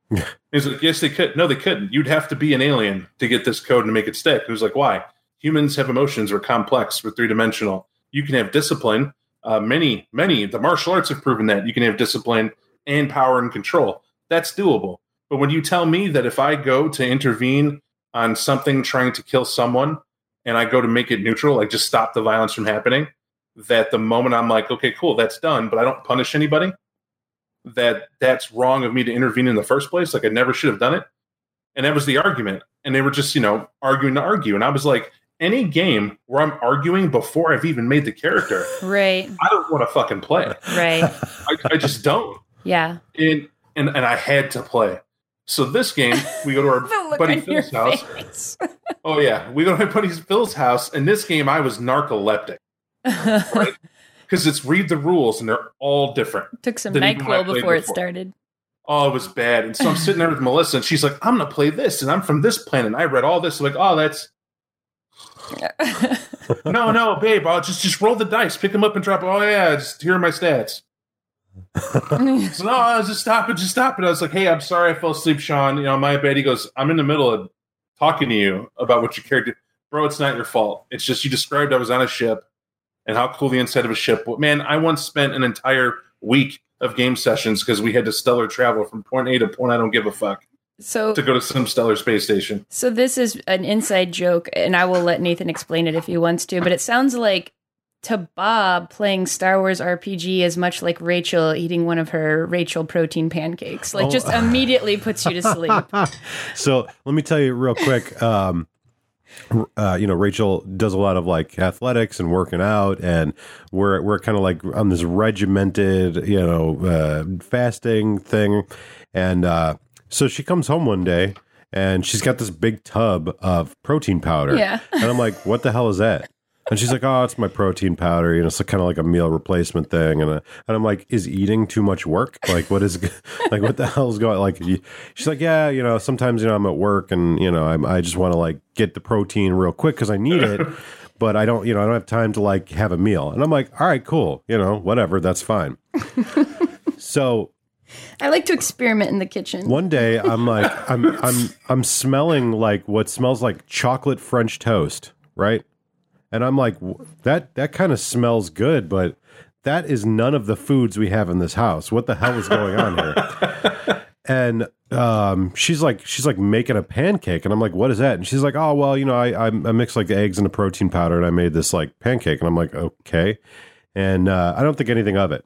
He's like, yes, they could. No, they couldn't. You'd have to be an alien to get this code and make it stick. He was like, why? Humans have emotions. We're complex. We're three dimensional. You can have discipline. Uh, many, many, the martial arts have proven that you can have discipline and power and control. That's doable. But when you tell me that if I go to intervene on something trying to kill someone and I go to make it neutral, like just stop the violence from happening, that the moment I'm like, okay, cool, that's done, but I don't punish anybody, that that's wrong of me to intervene in the first place. Like I never should have done it. And that was the argument. And they were just, you know, arguing to argue. And I was like, any game where I'm arguing before I've even made the character, Right. I don't want to fucking play. Right. I, I just don't. Yeah. And, and and I had to play. So this game, we go to our buddy Phil's house. Oh yeah, we go to my buddy Phil's house. And this game, I was narcoleptic Right? because it's read the rules and they're all different. Took some Than even when I NyQuil played before it started. Oh, it was bad. And so I'm sitting there with Melissa, and she's like, "I'm gonna play this, and I'm from this planet. And I read all this." I'm like, oh, that's no, no, babe. I'll just just roll the dice, pick them up, and drop. Oh yeah, just here are my stats. So no, I was just stop it, just stop it. I was like, hey, I'm sorry, I fell asleep, Sean. You know, my bad. He goes, I'm in the middle of talking to you about what your character, bro. It's not your fault. It's just you described I was on a ship and how cool the inside of a ship. Man, I once spent an entire week of game sessions because we had to stellar travel from point A to point I don't give a fuck so to go to some stellar space station. So this is an inside joke, and I will let Nathan explain it if he wants to. But it sounds like to Bob playing Star Wars RPG is much like Rachel eating one of her Rachel protein pancakes. Like Oh. just immediately puts you to sleep. so let me tell you real quick. Um, uh, you know, Rachel does a lot of like athletics and working out, and we're we're kind of like on this regimented, you know, uh, fasting thing, and uh, so she comes home one day and she's got this big tub of protein powder, Yeah. and I'm like, what the hell is that? And she's like, "Oh, it's my protein powder. You know, it's kind of like a meal replacement thing." And uh, and I'm like, "Is eating too much work? Like, what is like what the hell's going? Like, you, she's like, "Yeah, you know, sometimes you know I'm at work and you know I'm, I just want to like get the protein real quick because I need it, but I don't you know I don't have time to like have a meal." And I'm like, "All right, cool. You know, whatever. That's fine." so I like to experiment in the kitchen. one day I'm like I'm I'm I'm smelling like what smells like chocolate French toast, right? And I'm like that that kind of smells good, but that is none of the foods we have in this house. What the hell is going on here? and um, she's like she's like making a pancake, and I'm like, what is that? And she's like, oh well, you know, I I, I mixed like eggs and a protein powder, and I made this like pancake, and I'm like, okay, and uh, I don't think anything of it.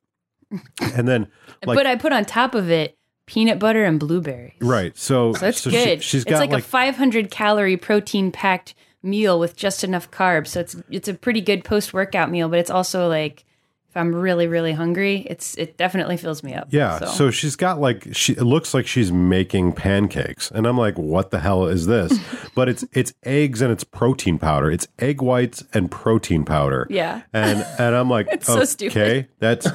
And then like but I put on top of it peanut butter and blueberries. right, so So that's so she- good. she's it's got like, like a 500 calorie protein packed meal with just enough carbs. So it's it's a pretty good post workout meal, but it's also like if I'm really really hungry, it's it definitely fills me up. Yeah. So. she's got like she it looks like she's making pancakes. And I'm like, what the hell is this? but it's it's eggs and it's protein powder. It's egg whites and protein powder. Yeah. And and I'm like, It's so okay, stupid. that's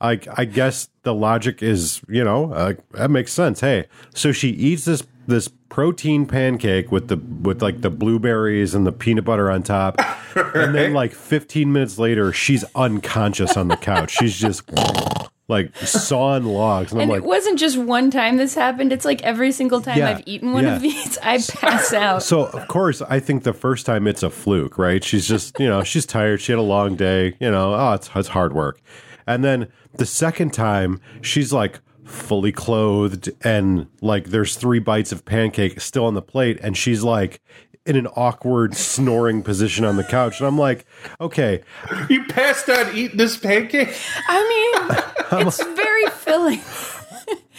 I I guess the logic is, you know, uh, that makes sense. Hey, so she eats this this protein pancake with the with like the blueberries and the peanut butter on top. And then like 15 minutes later, she's unconscious on the couch. She's just like sawing logs, and, And I'm it wasn't just one time this happened. It's like every single time Yeah, I've eaten one yeah. of these, I pass out. so of course I think the first time it's a fluke, right? She's just you know she's tired, she had a long day, you know, oh it's it's hard work, and then the second time she's like fully clothed and like there's three bites of pancake still on the plate, and she's like in an awkward snoring position on the couch, and I'm like, okay, You passed out eating this pancake? I mean, it's very filling.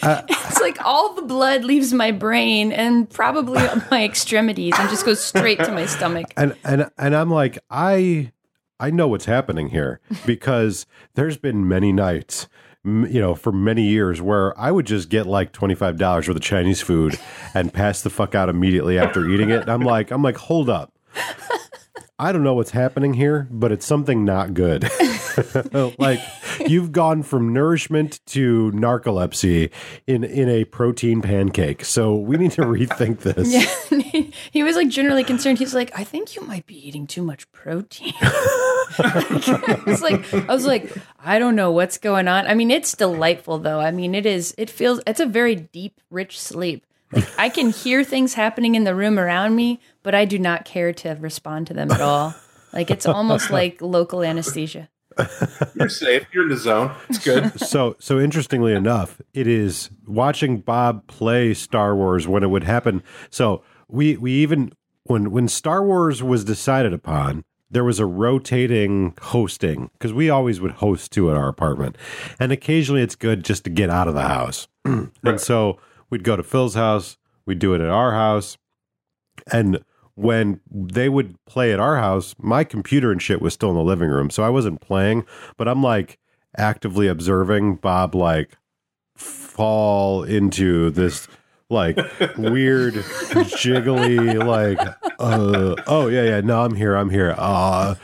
Uh, it's like all the blood leaves my brain and probably my extremities and just goes straight to my stomach. and and and I'm like, I I know what's happening here because there's been many nights, m- you know, for many years where I would just get like twenty five dollars worth of Chinese food and pass the fuck out immediately after eating it. And I'm like, I'm like, hold up. I don't know what's happening here, but it's something not good. like you've gone from nourishment to narcolepsy in in a protein pancake. So we need to rethink this. Yeah. he was like generally concerned. He's like, I think you might be eating too much protein. I was like, I was like, I don't know what's going on. I mean, it's delightful though. I mean, it is. It feels. It's a very deep, rich sleep. Like I can hear things happening in the room around me, but I do not care to respond to them at all. Like it's almost like local anesthesia. You're safe. You're in the zone. It's good. so so interestingly enough, it is watching Bob play Star Wars when it would happen. So we we even when when Star Wars was decided upon, there was a rotating hosting because we always would host two at our apartment, and occasionally it's good just to get out of the house. and so we'd go to Phil's house, we'd do it at our house, and when they would play at our house, my computer and shit was still in the living room, so I wasn't playing, but I'm like actively observing Bob like fall into this like weird jiggly like uh oh yeah yeah no i'm here i'm here. Uh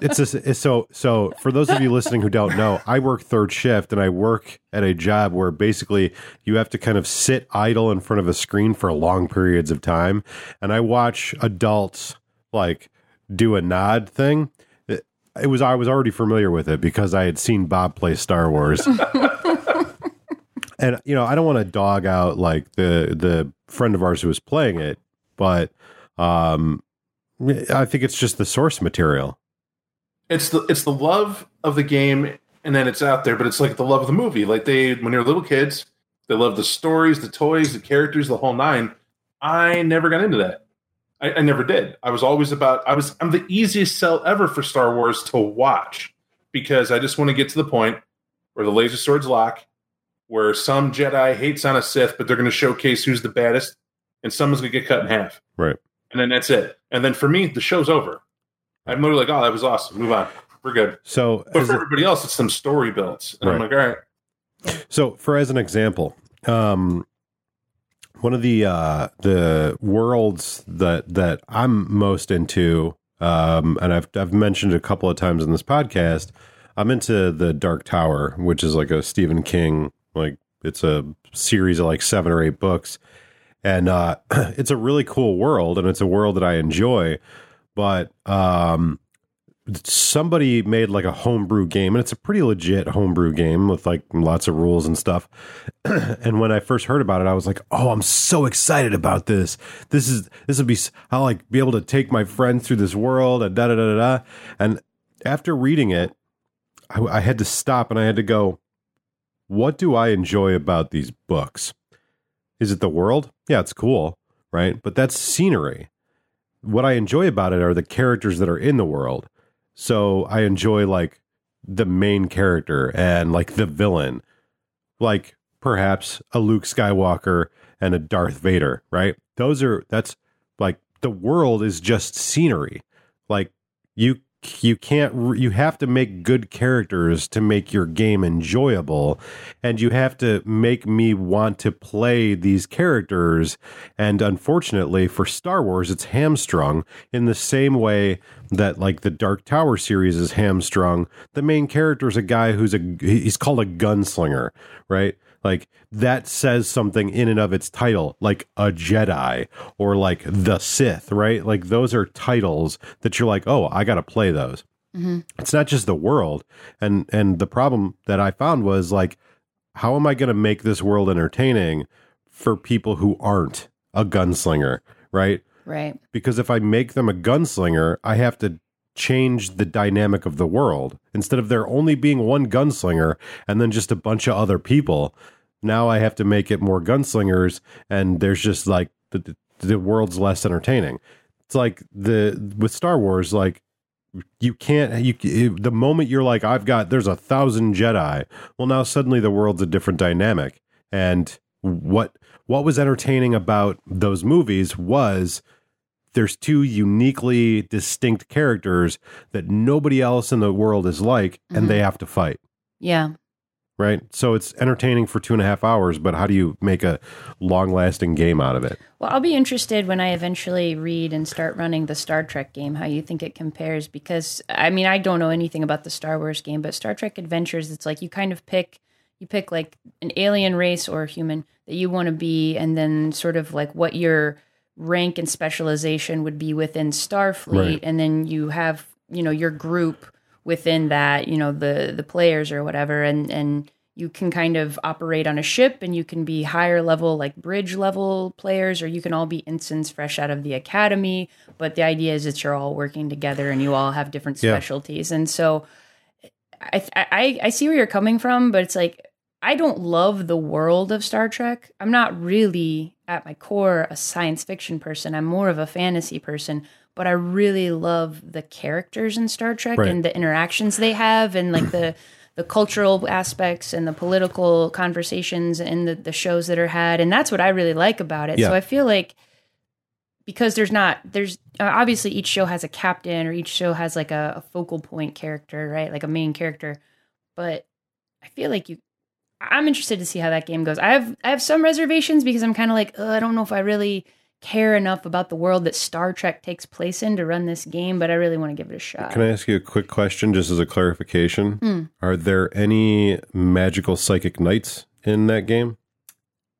it's just it's so so for those of you listening who don't know i work third shift and i work at a job where basically you have to kind of sit idle in front of a screen for long periods of time. And i watch adults like do a nod thing. It, it was i was already familiar with it because i had seen bob play star wars and you know i don't want to dog out like the the friend of ours who was playing it but um i think it's just the source material It's the it's the love of the game, and then it's out there. But it's like the love of the movie. Like they when they're little kids, they love the stories, the toys, the characters, the whole nine. I never got into that. I, I never did. I was always about. I was. I'm the easiest sell ever for Star Wars to watch because I just want to get to the point where the laser swords lock, where some Jedi hates on a Sith, but they're going to showcase who's the baddest, and someone's going to get cut in half right and then that's it. And then for me, the show's over. I'm literally like, oh, that was awesome. Move on. We're good. so But for a- everybody else, it's some story builds. And I'm like, all right. So, for as an example, um, one of the uh, the worlds that that I'm most into, um, and I've I've mentioned a couple of times in this podcast, I'm into the Dark Tower, which is like a Stephen King like it's a series of like seven or eight books, and uh, it's a really cool world, and it's a world that I enjoy, but um, somebody made like a homebrew game and it's a pretty legit homebrew game with like lots of rules and stuff. And when i first heard about it i was like oh i'm so excited about this. This is this will be I'll like be able to take my friends through this world and da da da da. And after reading it I, I had to stop and i had to go what do i enjoy about these books? Is it the world? Yeah it's cool right? But that's scenery. What i enjoy about it are the characters that are in the world. So I enjoy like the main character and like the villain, like perhaps a Luke Skywalker and a Darth Vader, right? Those are that's like the world is just scenery. Like you you can't you have to make good characters to make your game enjoyable and you have to make me want to play these characters. And unfortunately for Star Wars it's hamstrung in the same way that like the Dark Tower series is hamstrung. The main character is a guy who's a he's called a gunslinger right like that says something in and of its title like a Jedi or like the Sith right like those are titles that you're like oh I got to play those mm-hmm. It's not just the world. And and the problem that I found was like, how am I going to make this world entertaining for people who aren't a gunslinger, right? Right. Because if I make them a gunslinger, I have to change the dynamic of the world. Instead of there only being one gunslinger and then just a bunch of other people, now I have to make it more gunslingers and there's just like the the world's less entertaining. It's like the with Star Wars like you can't you the moment you're like I've got there's a thousand Jedi. Well now suddenly the world's a different dynamic. And what what was entertaining about those movies was there's two uniquely distinct characters that nobody else in the world is like, and they mm-hmm. have to fight. Yeah. Right. So it's entertaining for two and a half hours, but how do you make a long lasting game out of it? Well, I'll be interested when I eventually read and start running the Star Trek game, how you think it compares. Because, I mean, I don't know anything about the Star Wars game, but Star Trek Adventures, it's like you kind of pick. You pick like an alien race or a human that you want to be, and then sort of like what your rank and specialization would be within Starfleet, Right. and then you have you know your group within that, you know the the players or whatever, and and you can kind of operate on a ship, and you can be higher level like bridge level players, or you can all be ensigns fresh out of the academy. But the idea is that you're all working together, and you all have different Yeah. specialties, and so. I, I I see where you're coming from, but it's like I don't love the world of Star Trek. I'm not really at my core a science fiction person. I'm more of a fantasy person, but I really love the characters in Star Trek Right. and the interactions they have and like the the cultural aspects and the political conversations and the, the shows that are had. And that's what I really like about it. Yeah. So I feel like because there's not there's uh, obviously each show has a captain or each show has like a, a focal point character right like a main character but i feel like you i'm interested to see how that game goes i have i have some reservations because i'm kind of like i don't know if i really care enough about the world that star trek takes place in to run this game but i really want to give it a shot Can I ask you a quick question just as a clarification? Hmm. Are there any magical psychic knights in that game?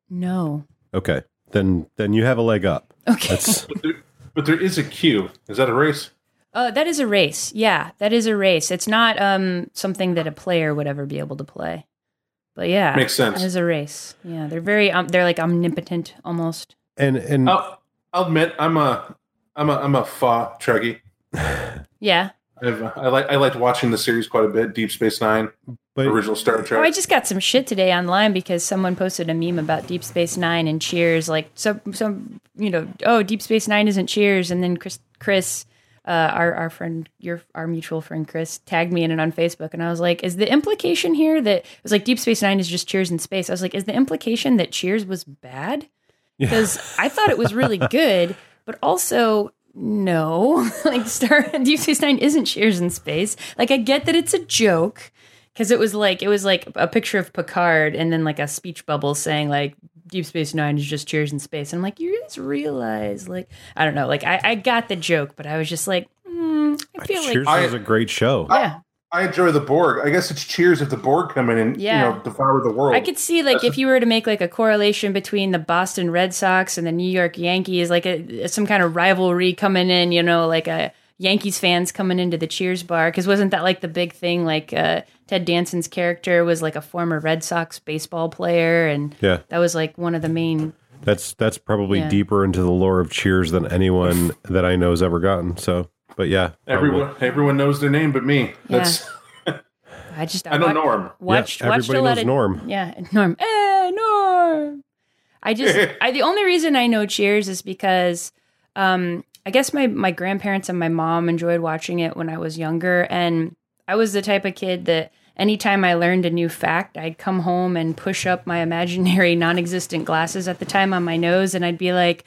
no Okay. Then then you have a leg up. okay That's But there, but there is a Q. Is that a race? uh, that is a race yeah that is a race it's not um something that a player would ever be able to play but yeah Makes sense. It is a race. Yeah, they're very um, they're like omnipotent almost. and and I'll, I'll admit I'm a I'm a I'm a fa Trekkie. Yeah. I've, I like I liked watching the series quite a bit. Deep Space Nine, but original Star Trek. Oh, I just got some shit today online because someone posted a meme about Deep Space Nine and Cheers. Like some some you know oh Deep Space Nine isn't Cheers, and then Chris Chris. Uh, our our friend, your our mutual friend Chris, tagged me in it on Facebook, and I was like, "Is the implication here that it was like Deep Space Nine is just Cheers in space?" I was like, "Is the implication that Cheers was bad?" Because I thought it was really good, but also no, like Star Deep Space Nine isn't Cheers in space. Like I get that it's a joke because it was like it was like a picture of Picard and then like a speech bubble saying like Deep Space Nine is just Cheers in space. And I'm like, you guys realize like I don't know, like I, I got the joke, but I was just like, mm, I feel Cheers like I- was a great show. yeah. I enjoy the Borg. I guess it's Cheers if the Borg come in and Yeah. you know devour the world. I could see like if you were to make like a correlation between the Boston Red Sox and the New York Yankees, like a, some kind of rivalry coming in, you know, like a Yankees fans coming into the Cheers bar because wasn't that like the big thing? Like uh, Ted Danson's character was like a former Red Sox baseball player, and Yeah. that was like one of the main. That's that's probably Yeah. deeper into the lore of Cheers than anyone that I know has ever gotten. So, but yeah, probably. everyone everyone knows their name but me. That's I just I know wa- Norm. Watched Yeah, watched a everybody lot knows of Norm. Yeah, Norm. Eh, Norm. I just I the only reason I know Cheers is because um I guess my my grandparents and my mom enjoyed watching it when I was younger and I was the type of kid that anytime I learned a new fact, I'd come home and push up my imaginary non-existent glasses at the time on my nose and I'd be like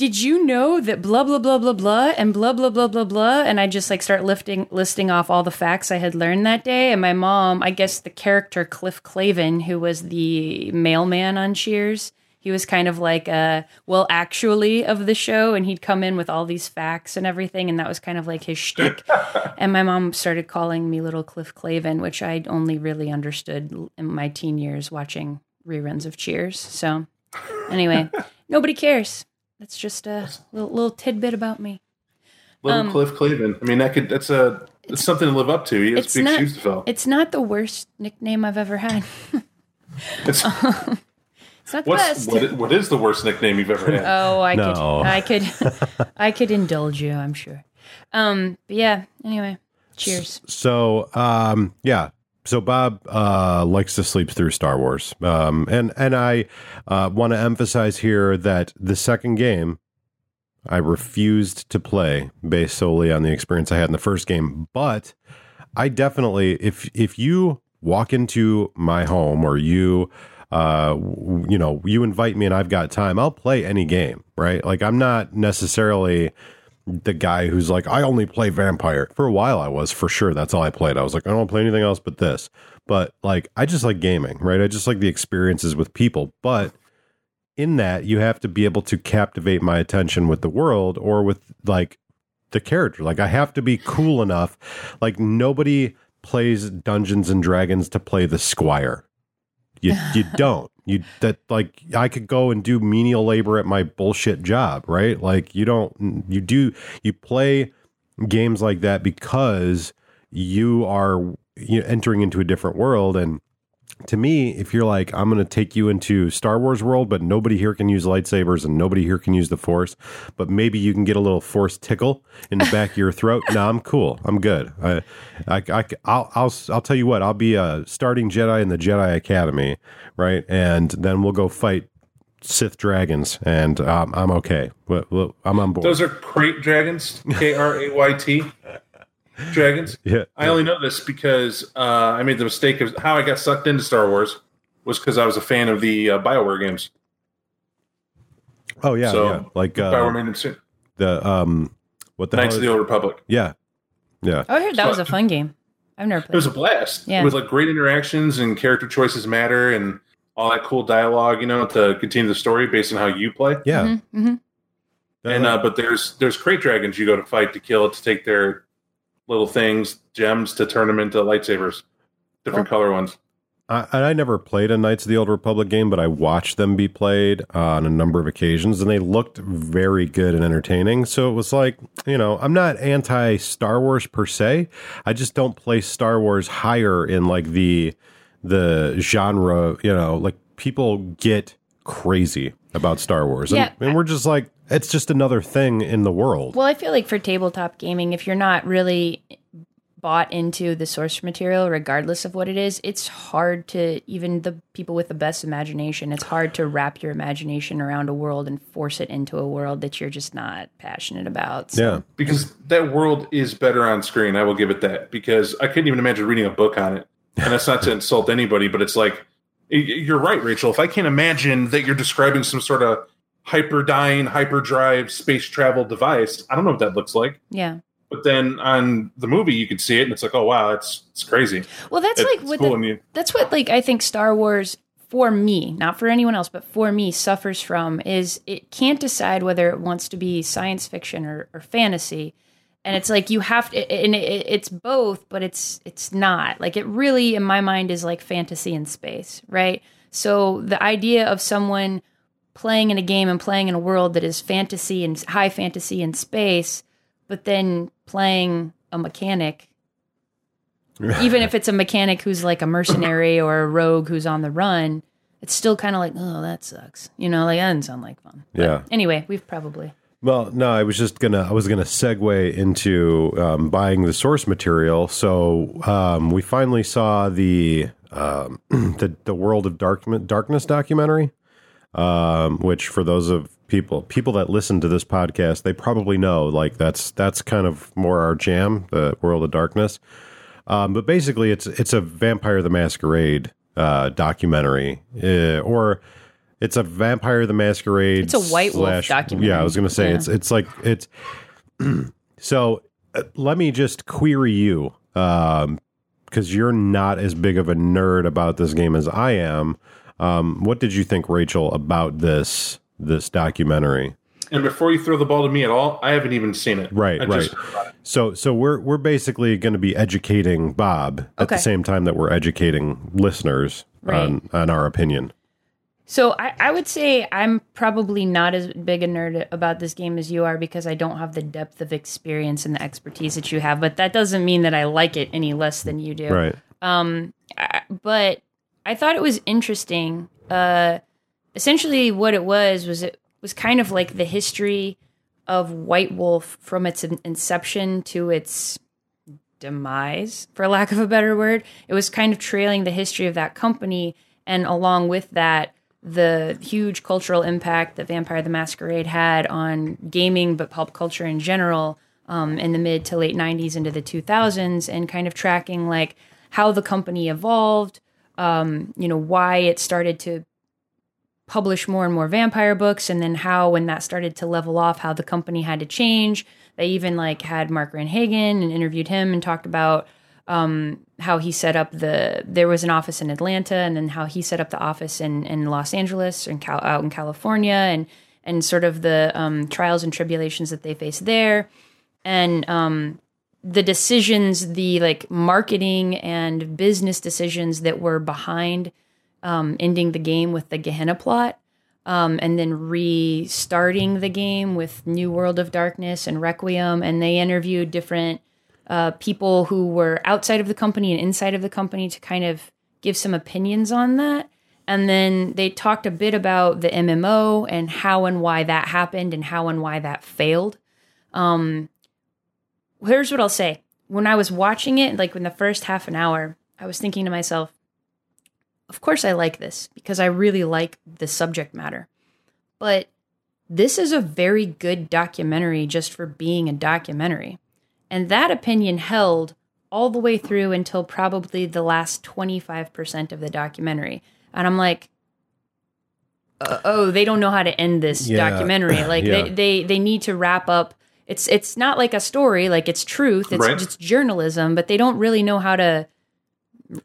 did you know that blah blah blah blah blah and blah blah blah blah blah? And i just like start lifting listing off all the facts i had learned that day and my mom i guess the character cliff clavin who was the mailman on cheers he was kind of like a well actually of the show and he'd come in with all these facts and everything and that was kind of like his shtick and my mom started calling me little cliff clavin which i only really understood in my teen years watching reruns of cheers so anyway nobody cares that's just a little, little tidbit about me. Little Um, Cliff Clavin. I mean, that could that's a it's something to live up to. He has It's big not- shoes to fill. It's not the worst nickname I've ever had. It's not what's best. what, what is the worst nickname you've ever had? Oh, I No. could, I could, I could indulge you. I'm sure. Um, but yeah. Anyway, cheers. So, um, yeah. So Bob uh, likes to sleep through Star Wars, um, and and I uh, want to emphasize here that the second game I refused to play based solely on the experience I had in the first game. But I definitely, if if you walk into my home or you, uh, you know, you invite me and I've got time, I'll play any game. Right? Like I'm not necessarily the guy who's like, I only play vampire. For a while, I was for sure. That's all I played. I was like, I don't play anything else but this. But like, I just like gaming, right? I just like the experiences with people. But in that, you have to be able to captivate my attention with the world or with like the character. Like, I have to be cool enough. Like, nobody plays Dungeons and Dragons to play the squire. You you don't. You that like I could go and do menial labor at my bullshit job, right? Like you don't you do you play games like that because you are you know, entering into a different world and to me, if you're like, I'm going to take you into Star Wars world, but nobody here can use lightsabers and nobody here can use the Force, but maybe you can get a little Force tickle in the back of your throat. No, I'm cool. I'm good. I, I, I, I'll, I'll, I'll tell you what. I'll be a starting Jedi in the Jedi Academy, right? And then we'll go fight Sith dragons, and um, I'm okay. I'm on board. Those are krayt dragons, K R A Y T dragons. yeah, I only know this because uh, I made the mistake of how I got sucked into Star Wars was because I was a fan of the uh, Bioware games. oh yeah, so, yeah. Like Bioware uh, made them soon. the um, what the Knights hell of the Old Republic. yeah, yeah. Oh, I heard that was a fun game. I've never Played It was a blast. Yeah. With like great interactions and character choices matter and all that cool dialogue, you know, to continue the story based on how you play. Yeah, mm-hmm And uh, but there's there's krayt dragons you go to fight to kill to take their little things, gems to turn them into lightsabers, different Oh. color ones. I, I never played a Knights of the Old Republic game, but I watched them be played uh, on a number of occasions, and they looked very good and entertaining. So it was like, you know, I'm not anti Star Wars per se. I just don't place Star Wars higher in like the the genre. You know, like people get crazy about Star Wars, Yeah. and, and we're just like, it's just another thing in the world. Well, I feel like for tabletop gaming, if you're not really bought into the source material, regardless of what it is, it's hard to even the people with the best imagination. It's hard to wrap your imagination around a world and force it into a world that you're just not passionate about. So, yeah, Because that world is better on screen, I will give it that. Because I couldn't even imagine reading a book on it. And that's not to insult anybody, but it's like you're right, Rachel. If I can't imagine that you're describing some sort of hyperdyne, hyperdrive space travel device, I don't know what that looks like. yeah. But then on the movie, you could see it, and it's like, oh wow, it's it's crazy. Well, that's It's like what cool, the, you, that's what like I think Star Wars for me, not for anyone else, but for me suffers from is it can't decide whether it wants to be science fiction or, or fantasy. And it's like you have to and it, it's both, but it's it's not. Like it really in my mind is like fantasy in space, right? So the idea of someone playing in a game and playing in a world that is fantasy and high fantasy and space, but then playing a mechanic even if it's a mechanic who's like a mercenary or a rogue who's on the run, it's still kind of like, oh, that sucks. You know, like that doesn't sound like fun. But Yeah. Anyway, we've probably. Well, no, I was just gonna I was gonna segue into um, buying the source material. So um, we finally saw the um, the the World of Dark, Darkness documentary, um, which for those of people people that listen to this podcast, they probably know like that's that's kind of more our jam, the World of Darkness. Um, but basically, it's it's a Vampire the Masquerade uh, documentary, uh, or it's a Vampire the Masquerade. It's a White Wolf documentary. Yeah, I was going to say Yeah. it's it's like it's. so uh, let me just query you, because you're not as big of a nerd about this game as I am. Um, what did you think, Rachel, about this this documentary? and before you throw the ball to me at all, I haven't even seen it. Right, I right. just heard about it. So so we're we're basically going to be educating Bob at Okay. the same time that we're educating listeners Right. on on our opinion. So I, I would say I'm probably not as big a nerd about this game as you are because I don't have the depth of experience and the expertise that you have. But that doesn't mean that I like it any less than you do. Right. I- but I thought it was interesting. Uh, essentially, what it was was it was kind of like the history of White Wolf from its inception to its demise, for lack of a better word. It was kind of trailing the history of that company, and along with that, the huge cultural impact that Vampire the Masquerade had on gaming, but pulp culture in general, um, in the mid to late '90s into the 2000s, and kind of tracking like how the company evolved, um, you know, why it started to publish more and more vampire books and then how when that started to level off how the company had to change. They even like had mark Hagen and interviewed him and talked about um, how he set up the there was an office in atlanta and then how he set up the office in, in los angeles and Cal, out in california and and sort of the um, trials and tribulations that they faced there. And um, the decisions the like marketing and business decisions that were behind um, ending the game with the Gehenna plot, um, and then restarting the game with New World of Darkness and Requiem. And they interviewed different uh, people who were outside of the company and inside of the company to kind of give some opinions on that. And then they talked a bit about the MMO and how and why that happened and how and why that failed. Um, here's what I'll say. When I was watching it, like in the first half an hour, I was thinking to myself, of course I like this because I really like the subject matter. But this is a very good documentary just for being a documentary. And that opinion held all the way through until probably the last 25% of the documentary. And I'm like, uh, oh, they don't know how to end this Yeah. documentary. Like Yeah. they, they they need to wrap up. It's it's not like a story, like it's truth. It's Right. it's journalism, but they don't really know how to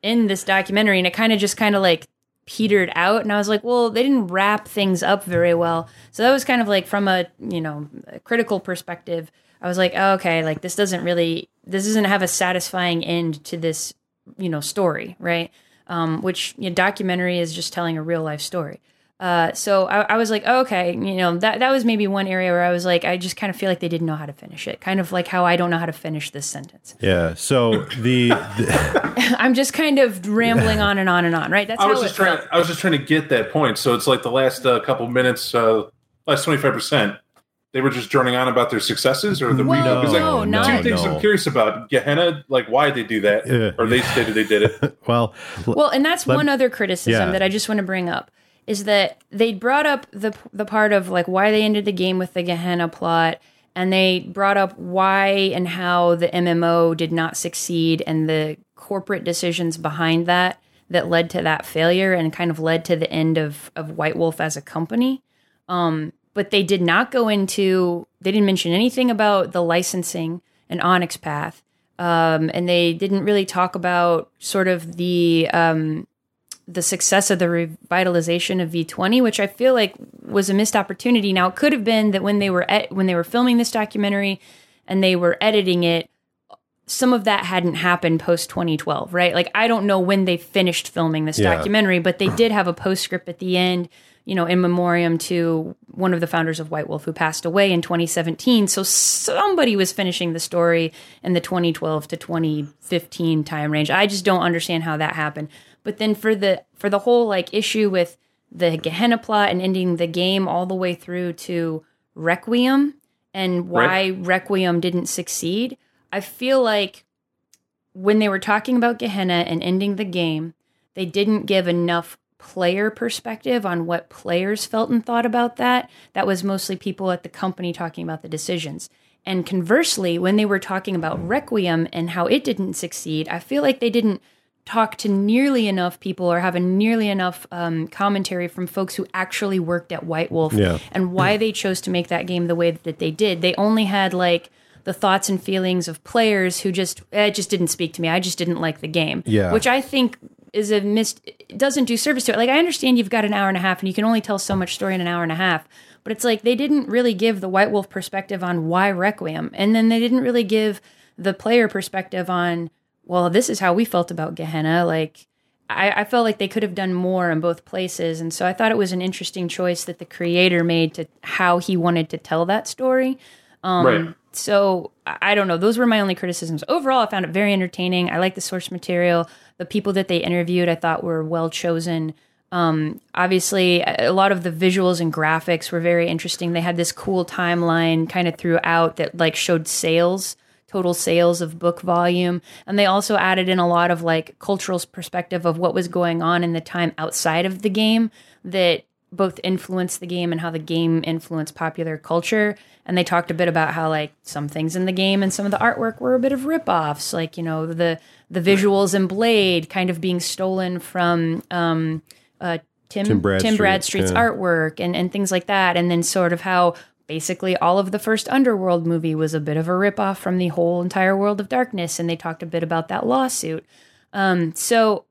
end this documentary. And it kind of just kind of like petered out. And I was like, well, they didn't wrap things up very well. So that was kind of like from a you know a critical perspective. I was like, oh, okay, like this doesn't really this doesn't have a satisfying end to this you know story, right? Um, which you know, documentary is just telling a real life story. Uh, so I, I was like, oh, okay, you know, that that was maybe one area where I was like, I just kind of feel like they didn't know how to finish it, kind of like how I don't know how to finish this sentence. Yeah. So the, the I'm just kind of rambling on and on and on, right? That's I how was just trying. felt. I was just trying to get that point. So it's like the last uh, couple minutes, uh, last twenty five percent. They were just droning on about their successes or the Well, reboot. Like, no, two not- things no. I'm curious about: Gehenna, like why they do that, Yeah. or they stated they did it. well, Well, and that's Let- one other criticism Yeah. that I just want to bring up is that they brought up the the part of like why they ended the game with the Gehenna plot, and they brought up why and how the MMO did not succeed and the corporate decisions behind that that led to that failure and kind of led to the end of of White Wolf as a company. Um, but they did not go into they didn't mention anything about the licensing and Onyx Path. Um, and they didn't really talk about sort of the um, the success of the revitalization of V20, which I feel like was a missed opportunity. Now it could have been that when they were ed- when they were filming this documentary and they were editing it, some of that hadn't happened post 2012, right? Like I don't know when they finished filming this Yeah. documentary, but they did have a postscript at the end, you know, in memoriam to one of the founders of White Wolf who passed away in 2017. So somebody was finishing the story in the 2012 to 2015 time range. I just don't understand how that happened. But then for the for the whole like issue with the Gehenna plot and ending the game all the way through to Requiem and why Right. Requiem didn't succeed, I feel like when they were talking about Gehenna and ending the game, they didn't give enough player perspective on what players felt and thought about that. That was mostly people at the company talking about the decisions. And conversely, when they were talking about Requiem and how it didn't succeed, I feel like they didn't talk to nearly enough people or have a nearly enough um, commentary from folks who actually worked at White Wolf Yeah. and why they chose to make that game the way that they did. They only had like the thoughts and feelings of players who just eh, it just didn't speak to me. I just didn't like the game. Yeah. Which I think is a missed doesn't do service to it. Like I understand you've got an hour and a half and you can only tell so much story in an hour and a half. But it's like they didn't really give the White Wolf perspective on why Requiem. And then they didn't really give the player perspective on, well, this is how we felt about Gehenna. Like I, I felt like they could have done more in both places, and so I thought it was an interesting choice that the creator made to how he wanted to tell that story. Um, Right. So I I don't know. Those were my only criticisms. Overall, I found it very entertaining. I like the source material. The people that they interviewed, I thought were well chosen. Um, obviously, a a lot of the visuals and graphics were very interesting. They had this cool timeline kind of throughout that like showed sales, total sales of book volume, and they also added in a lot of like cultural perspective of what was going on in the time outside of the game that both influenced the game and how the game influenced popular culture. And they talked a bit about how like some things in the game and some of the artwork were a bit of ripoffs, like you know the the visuals in Blade kind of being stolen from um, uh, Tim Tim Bradstreet, Bradstreet's yeah. artwork and and things like that. And then sort of how basically all of the first Underworld movie was a bit of a ripoff from the whole entire world of darkness. And they talked a bit about that lawsuit. Um, so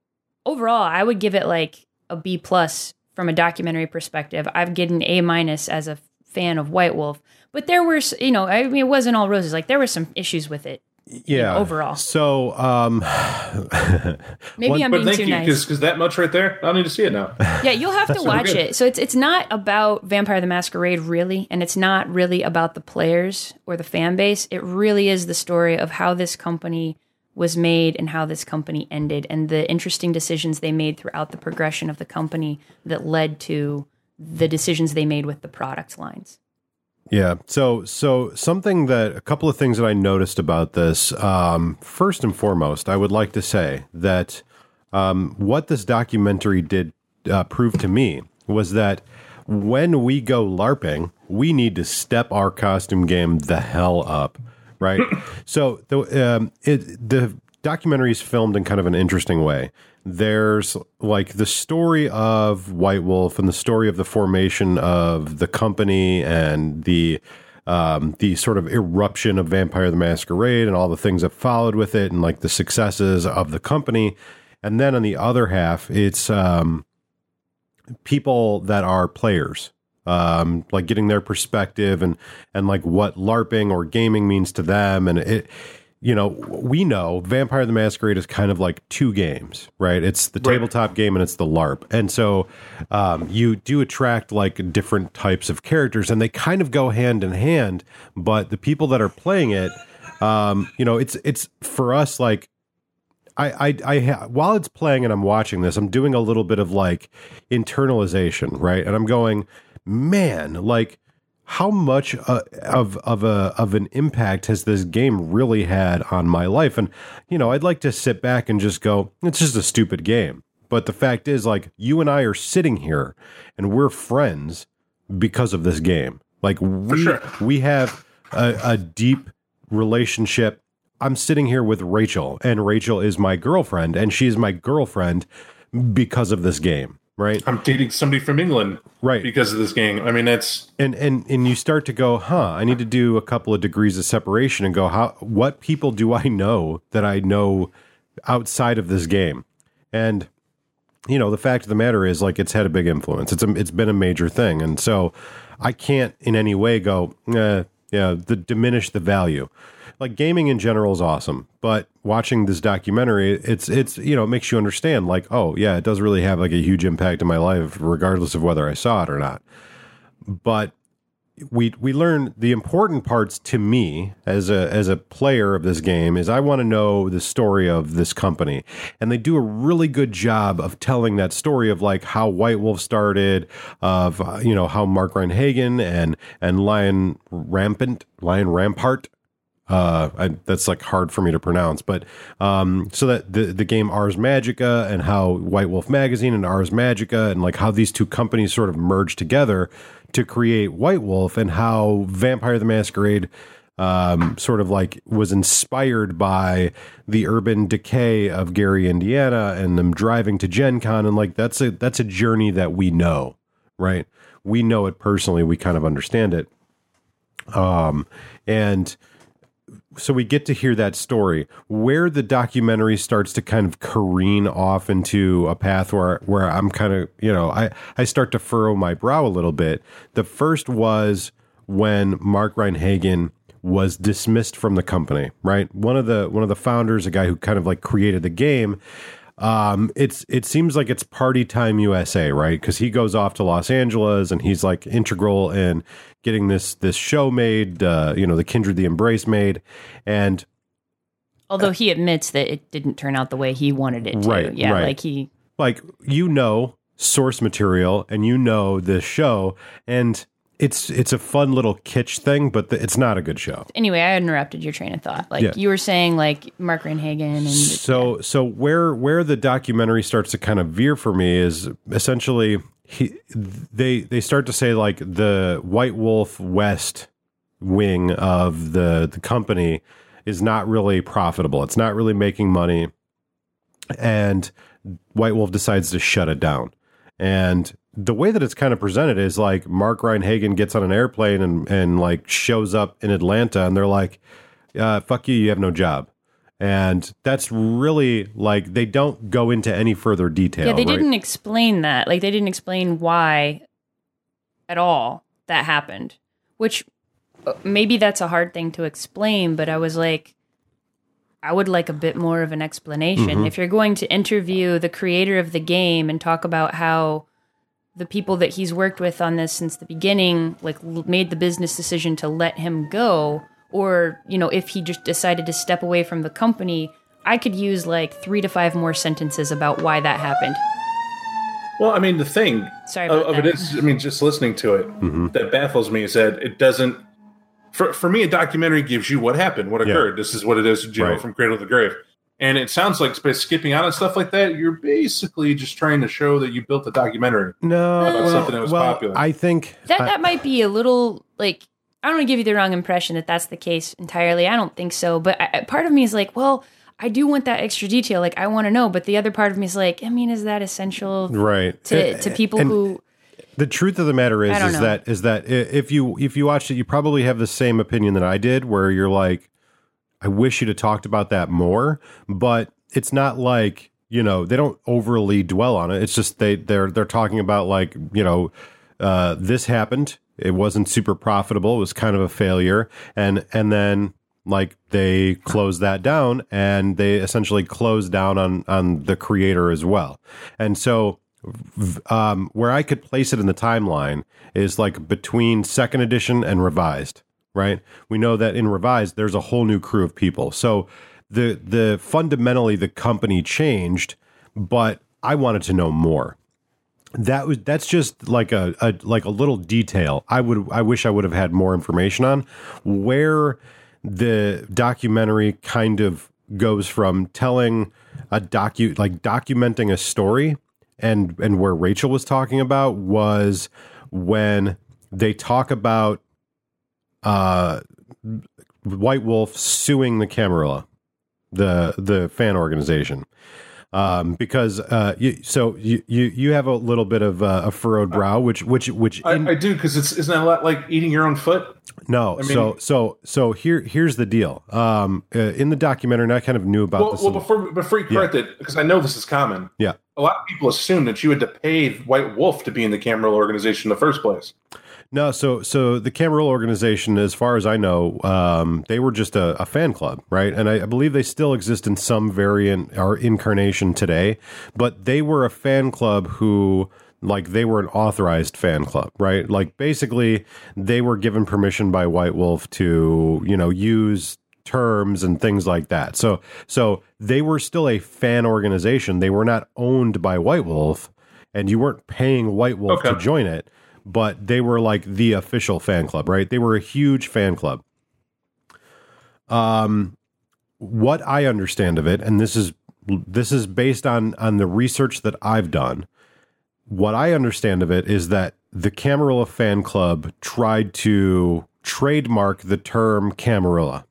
overall, I would give it like a B plus from a documentary perspective. I've given A minus as a fan of White Wolf, but there were, you know, I mean, it wasn't all roses. Like there were some issues with it. Yeah. overall. So, um, Maybe One- I'm But being thank too you, nice. because that much right there, I don't need to see it now. Yeah, you'll have to watch good. it. So it's it's not about Vampire the Masquerade really, and it's not really about the players or the fan base. It really is the story of how this company was made and how this company ended and the interesting decisions they made throughout the progression of the company that led to the decisions they made with the product lines. Yeah. So, so something that a couple of things that I noticed about this. Um, first and foremost, I would like to say that um, what this documentary did uh, prove to me was that when we go LARPing, we need to step our costume game the hell up, right? so the um, it the documentary is filmed in kind of an interesting way. There's like the story of White Wolf and the story of the formation of the company and the um, the sort of eruption of Vampire the Masquerade and all the things that followed with it and like the successes of the company. And then on the other half, it's um, people that are players, um, like getting their perspective and and like what LARPing or gaming means to them. And it, you know, we know Vampire the Masquerade is kind of like two games, right? It's the Right. tabletop game and it's the LARP. And so um, you do attract like different types of characters, and they kind of go hand in hand. But the people that are playing it, um, you know, it's it's for us like I, I, I ha- while it's playing and I'm watching this, I'm doing a little bit of like internalization, right? And I'm going, man, like how much uh, of of a of an impact has this game really had on my life? And you know, I'd like to sit back and just go, it's just a stupid game. But the fact is, like, you and I are sitting here and we're friends because of this game. Like, we sure. we have a, a deep relationship. I'm sitting here with Rachel, and Rachel is my girlfriend, and she's my girlfriend because of this game, right? I'm dating somebody from England Right. because of this game. I mean, that's and and and you start to go, huh? I need to do a couple of degrees of separation and go, how? What people do I know that I know outside of this game? And you know, the fact of the matter is, like, it's had a big influence. It's a, it's been a major thing, and so I can't in any way go, eh, yeah, the diminish the value. Like gaming in general is awesome, but watching this documentary, it's it's you know it makes you understand, like, oh yeah, it does really have like a huge impact in my life, regardless of whether I saw it or not but we we learn the important parts to me as a as a player of this game is I want to know the story of this company. And they do a really good job of telling that story of like how White Wolf started of uh, you know how Mark Reinhagen and and Lion Rampant Lion Rampart uh I, that's like hard for me to pronounce but um so that the the game Ars Magica and how White Wolf magazine and Ars Magica and like how these two companies sort of merged together to create White Wolf and how Vampire the Masquerade um sort of like was inspired by the urban decay of Gary Indiana and them driving to Gen Con and like that's a that's a journey that we know right? We know it personally. We kind of understand it. Um and so we get to hear that story where the documentary starts to kind of careen off into a path where where I'm kind of you know I I start to furrow my brow a little bit. The first was when Mark Reinhagen was dismissed from the company. Right, one of the one of the founders, a guy who kind of like created the game. Um, it's it seems like it's party time USA, right? Because he goes off to Los Angeles and he's like integral in getting this this show made, uh, you know, the Kindred the Embrace made, and Although he admits that it didn't turn out the way he wanted it to. Right, yeah, right. like he like you know source material and you know this show and it's it's a fun little kitsch thing but the, it's not a good show. Anyway, I interrupted your train of thought. Like Yeah. you were saying like Mark Reinhagen and so so where where the documentary starts to kind of veer for me is essentially he they they start to say like the white wolf west wing of the the company is not really profitable. It's not really making money. And white wolf decides to shut it down. And the way that it's kind of presented is like Mark Reinhagen gets on an airplane and, and like shows up in Atlanta and they're like, uh, fuck you, you have no job. And that's really like they don't go into any further detail. yeah, they right? didn't explain that. Like they didn't explain why at all that happened. Which uh, maybe that's a hard thing to explain, but I was like I would like a bit more of an explanation. Mm-hmm. If you're going to interview the creator of the game and talk about how the people that he's worked with on this since the beginning like l- made the business decision to let him go or you know if he just decided to step away from the company i could use like 3 to 5 more sentences about why that happened Well, I mean, the thing Sorry of, about of it that. is, I mean, just listening to it mm-hmm. that baffles me is that it doesn't. For for me, a documentary gives you what happened, what Yeah. occurred. This is what it is, you know, Right. from cradle to grave. And it sounds like by skipping out on stuff like that, you're basically just trying to show that you built a documentary. no about well, something that was well, popular. I think that I- that might be a little like i don't want to give you the wrong impression that that's the case entirely i don't think so but I, I- part of me is like well i do want that extra detail like i want to know but the other part of me is like i mean is that essential right to, to people And- who The truth of the matter is, is know. that is that if you if you watched it, you probably have the same opinion that I did, where you're like, I wish you'd have talked about that more. But it's not like you know they don't overly dwell on it. It's just they they're they're talking about like you know uh, this happened. It wasn't super profitable. It was kind of a failure, and and then like they closed that down and they essentially closed down on on the creator as well and so um, where I could place it in the timeline is like between second edition and revised, right? We know that in revised there's a whole new crew of people. So the the fundamentally the company changed, but I wanted to know more. That was that's just like a, a like a little detail. I would I wish I would have had more information on where the documentary kind of goes from telling a docu like documenting a story and and where Rachel was talking about was when they talk about uh White Wolf suing the Camarilla, the the fan organization. Um, because uh, you, so you, you you have a little bit of uh, a furrowed brow, which which which in- I, I do because it's isn't that a lot like eating your own foot? no, mean- so so so here here's the deal. Um, uh, in the documentary, and I kind of knew about Well, this. well in- before before you correct it, because I know this is common. yeah, A lot of people assume that you had to pay White Wolf to be in the Cameron organization in the first place. No, so so the Camarilla organization, as far as I know, um, they were just a, a fan club, right? And I, I believe they still exist in some variant or incarnation today, but they were a fan club who. Like they were an authorized fan club, right? Like basically, they were given permission by White Wolf to, you know, use terms and things like that. So so they were still a fan organization. They were not owned by White Wolf and you weren't paying White Wolf to join it, but they were like the official fan club, right? They were a huge fan club. Um what I understand of it and this is this is based on on the research that I've done. What I understand of it is that the Camarilla fan club tried to trademark the term Camarilla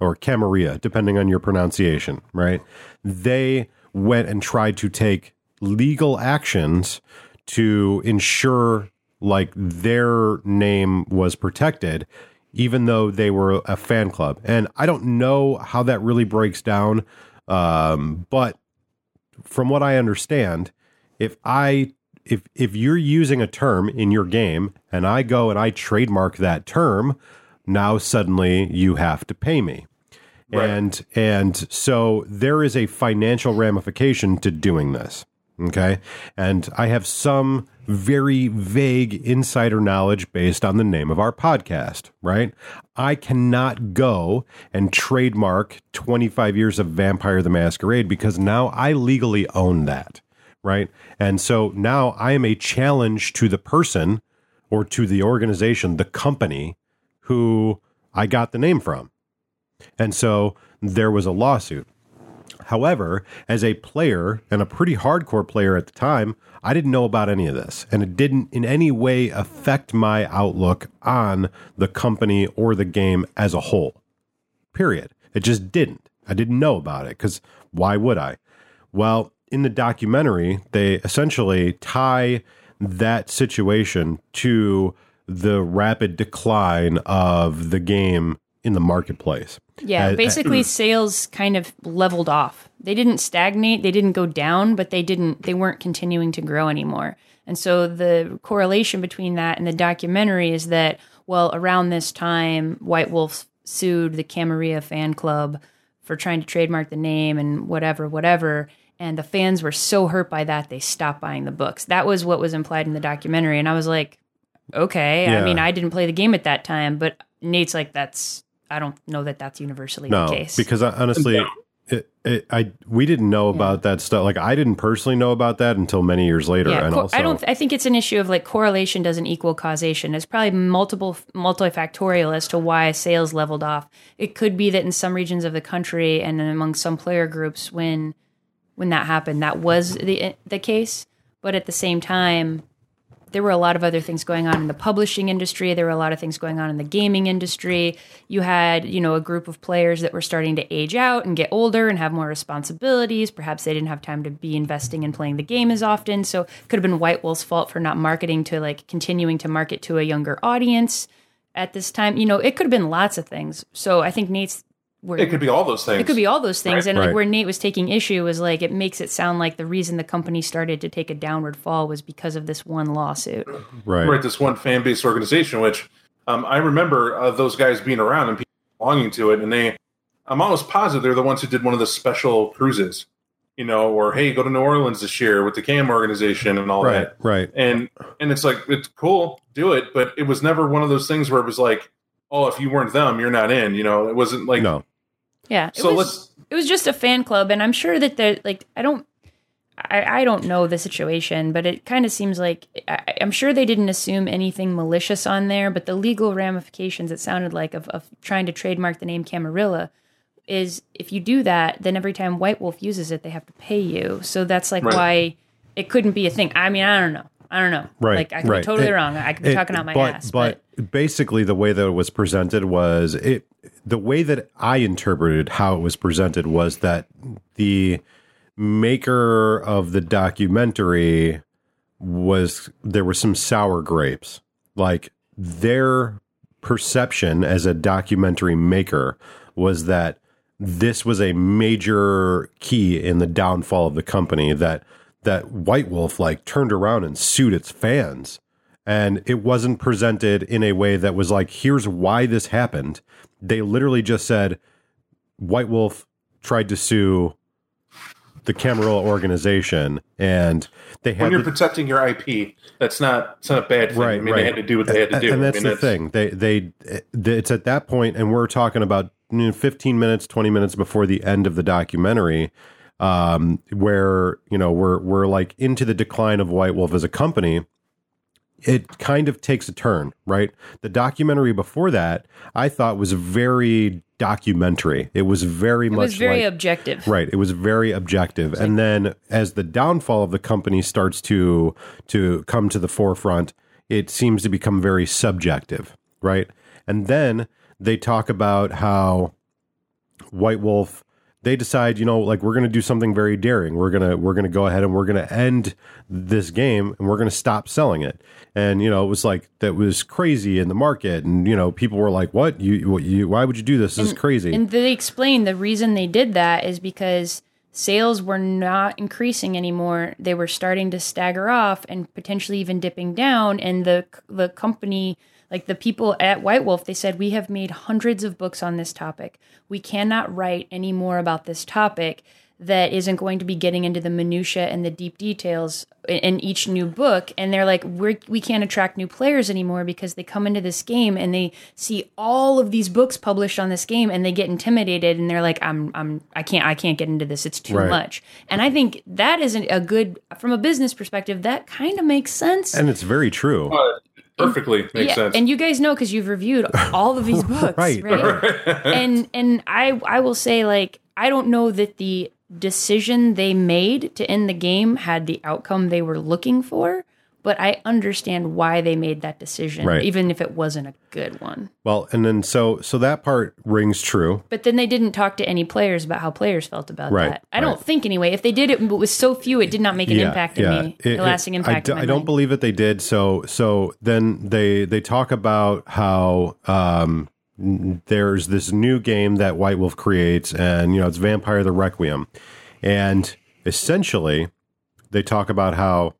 or Camarilla, depending on your pronunciation, right? They went and tried to take legal actions to ensure like their name was protected, even though they were a fan club. And I don't know how that really breaks down, um, but from what I understand, if I if if you're using a term in your game and I go and I trademark that term, now suddenly you have to pay me. Right. And and so there is a financial ramification to doing this. Okay. And I have some very vague insider knowledge based on the name of our podcast, right? I cannot go and trademark 25 years of Vampire the Masquerade because now I legally own that, right? And so now I am a challenge to the person or to the organization, the company who I got the name from. And so there was a lawsuit. However, as a player and a pretty hardcore player at the time, I didn't know about any of this. And it didn't in any way affect my outlook on the company or the game as a whole. Period. It just didn't. I didn't know about it because why would I? Well, in the documentary, they essentially tie that situation to the rapid decline of the game in the marketplace. Yeah, basically hmm. sales kind of leveled off. They didn't stagnate, they didn't go down, but they didn't they weren't continuing to grow anymore. And so the correlation between that and the documentary is that well, around this time White Wolf sued the Camarilla fan club for trying to trademark the name and whatever whatever and the fans were so hurt by that they stopped buying the books. That was what was implied in the documentary and I was like okay, Yeah. I mean I didn't play the game at that time, but Nate's like that's I don't know that that's universally No, the case. because I, honestly, No. it, it, I we didn't know about that stuff. Like I didn't personally know about that until many years later. yeah, and co- also, I don't. I think it's an issue of like correlation doesn't equal causation. There's probably multiple multifactorial as to why sales leveled off. It could be that in some regions of the country and among some player groups, when when that happened, that was the eh, the case. But at the same time, there were a lot of other things going on in the publishing industry. There were a lot of things going on in the gaming industry. You had, you know, a group of players that were starting to age out and get older and have more responsibilities. Perhaps they didn't have time to be investing in playing the game as often. So it could have been White Wolf's fault for not marketing to like continuing to market to a younger audience at this time. You know, it could have been lots of things. So I think Nate's where It could be all those things. it could be all those things. Right. And like Right. where Nate was taking issue was like it makes it sound like the reason the company started to take a downward fall was because of this one lawsuit. right. right this one fan based organization which um, i remember uh, those guys being around and people belonging to it and they i'm almost positive they're the ones who did one of the special cruises you know or hey go to new orleans this year with the cam organization and all Right, that right. and and it's like it's cool do it but it was never one of those things where it was like oh if you weren't them you're not in you know it wasn't like No, Yeah. It so was, let's it was just a fan club and I'm sure that they're like I don't I, I don't know the situation, but it kind of seems like I, I'm sure they didn't assume anything malicious on there, but the legal ramifications it sounded like of, of trying to trademark the name Camarilla is if you do that, then every time White Wolf uses it, they have to pay you. So that's like Right. why it couldn't be a thing. I mean, I don't know. I don't know. Right, Like I could right. be totally It- wrong. I could be It- talking out my but, ass. But, basically, the way that it was presented was it. The way that I interpreted how it was presented was that the maker of the documentary was there were some sour grapes. Like their perception as a documentary maker was that this was a major key in the downfall of the company that that White Wolf like turned around and sued its fans and it wasn't presented in a way that was like here's why this happened they literally just said White Wolf tried to sue the Camarilla organization and they when you're the- protecting your ip that's not it's not a bad thing Right, i mean right. they had to do what they had to do and that's I mean, the thing. They they it's at that point, and we're talking about you know, 15 minutes, 20 minutes before the end of the documentary, um, where you know we're we're like into the decline of White Wolf as a company. It kind of takes a turn, right? The documentary before that, I thought was very documentary. It was very it much was very like, objective. Right. It was very objective. and then as the downfall of the company starts to to come to the forefront, it seems to become very subjective, right? And then they talk about how White Wolf they decide, you know, like we're going to do something very daring. We're going to we're going to go ahead and we're going to end this game and we're going to stop selling it. And you know, it was like that was crazy in the market and you know, people were like, "What? You, what, you why would you do this? This is crazy." And they explained the reason they did that is because sales were not increasing anymore. They were starting to stagger off and potentially even dipping down. And the the company, Like the people at White Wolf, they said, We have made hundreds of books on this topic. We cannot write any more about this topic that isn't going to be getting into the minutia and the deep details in, in each new book and they're like we're, we can't attract new players anymore because they come into this game and they see all of these books published on this game and they get intimidated and they're like i'm i'm i can't i can't get into this it's too Right. much and i think that isn't a good from a business perspective that kind of makes sense And it's very true. Uh, Mm. perfectly makes yeah, sense. and you guys know because you've reviewed all of these books, Right. right? and and I I will say like I don't know that the decision they made to end the game had the outcome they were looking for, but I understand why they made that decision, Right. even if it wasn't a good one. Well, and then so so that part rings true. But then they didn't talk to any players about how players felt about Right, that. I don't think anyway. If they did it, it was so few, it did not make an impact in me, It- a lasting impact. I, in do, my I don't believe that they did. So so then they they talk about how um, there's this new game that White Wolf creates, and you know it's Vampire the Requiem, and essentially they talk about how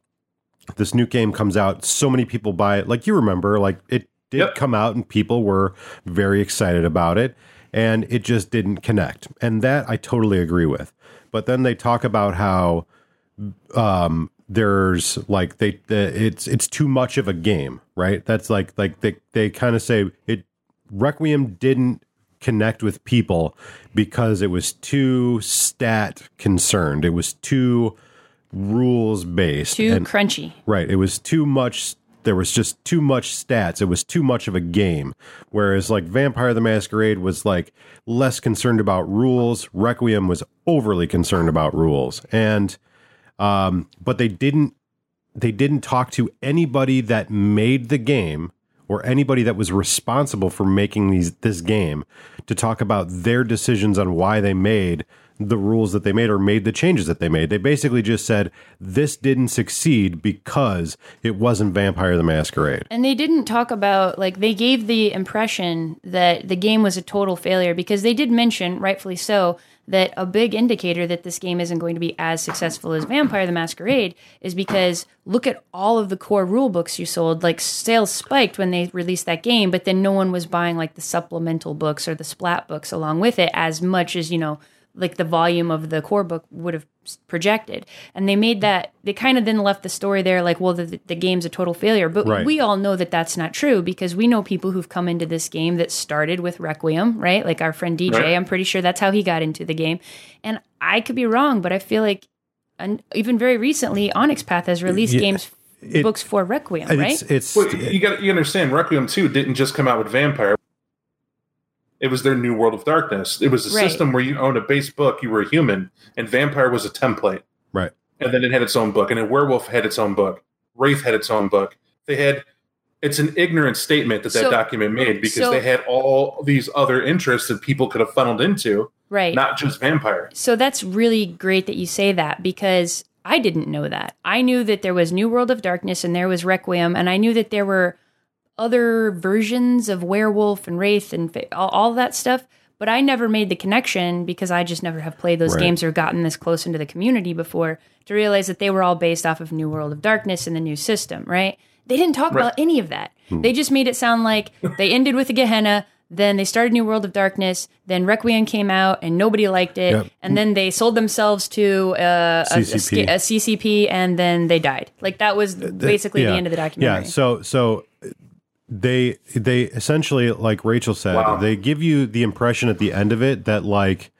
this new game comes out. So many people buy it. Like you remember, like it did Yep. come out, and people were very excited about it, and it just didn't connect. And that I totally agree with. But then they talk about how um there's like they the, it's it's too much of a game right that's like like they they kind of say it requiem didn't connect with people because it was too stat concerned it was too rules based Too and crunchy. Right. It was too much. There was just too much stats. It was too much of a game. Whereas, like, Vampire the Masquerade was like less concerned about rules. Requiem was overly concerned about rules. And, um, but they didn't, they didn't talk to anybody that made the game or anybody that was responsible for making these this game to talk about their decisions on why they made the rules that they made or made the changes that they made. They basically just said this didn't succeed because it wasn't Vampire the Masquerade. And they didn't talk about like they gave the impression that the game was a total failure because they did mention, rightfully so, that a big indicator that this game isn't going to be as successful as Vampire the Masquerade is because look at all of the core rule books you sold. Like sales spiked when they released that game, but then no one was buying like the supplemental books or the splat books along with it as much as, you know, like the volume of the core book would have projected. And they made that, they kind of then left the story there like, well, the, the game's a total failure. But Right. we all know that that's not true because we know people who've come into this game that started with Requiem, right? Like our friend DJ, Right. I'm pretty sure that's how he got into the game. And I could be wrong, but I feel like and even very recently, Onyx Path has released Yeah, games, it- books for Requiem, It's right? it's Well, you got you understand Requiem 2 didn't just come out with Vampire. It was their new World of Darkness. It was a Right. system where you owned a base book, you were a human, and Vampire was a template. right. And then it had its own book, and then Werewolf had its own book. Wraith had its own book. They had it's an ignorant statement that that So- document made because so- they had all these other interests that people could have funneled into, right. not just Vampire. So that's really great that you say that because I didn't know that. I knew that there was New World of Darkness and there was Requiem, and I knew that there were other versions of Werewolf and Wraith and all, all that stuff. But I never made the connection because I just never have played those Right. games or gotten this close into the community before to realize that they were all based off of New World of Darkness and the new system, right? They didn't talk about any of that. Hmm. They just made it sound like they ended with a Gehenna, then they started New World of Darkness, then Requiem came out and nobody liked it, Yep. and then they sold themselves to uh, a, a, CCP. a CCP, and then they died. Like that was basically the end of the documentary. Yeah. So so they they essentially like Rachel said, Wow. they give you the impression at the end of it that like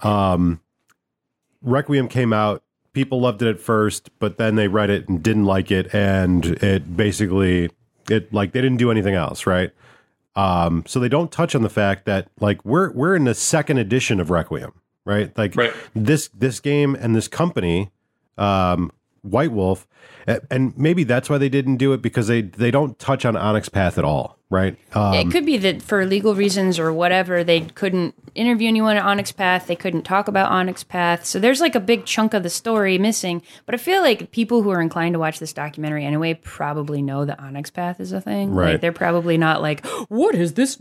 um Requiem came out, people loved it at first, but then they read it and didn't like it and it basically it like they didn't do anything else, right? Um so they don't touch on the fact that like we're we're in the second edition of Requiem, right? Like Right. this this game and this company um White Wolf and maybe that's why they didn't do it because they they don't touch on Onyx Path at all, right? Um, it could be that for legal reasons or whatever, they couldn't interview anyone at Onyx Path. They couldn't talk about Onyx Path. So there's like a big chunk of the story missing. But I feel like people who are inclined to watch this documentary anyway probably know that Onyx Path is a thing. Right. Like they're probably not like, what is this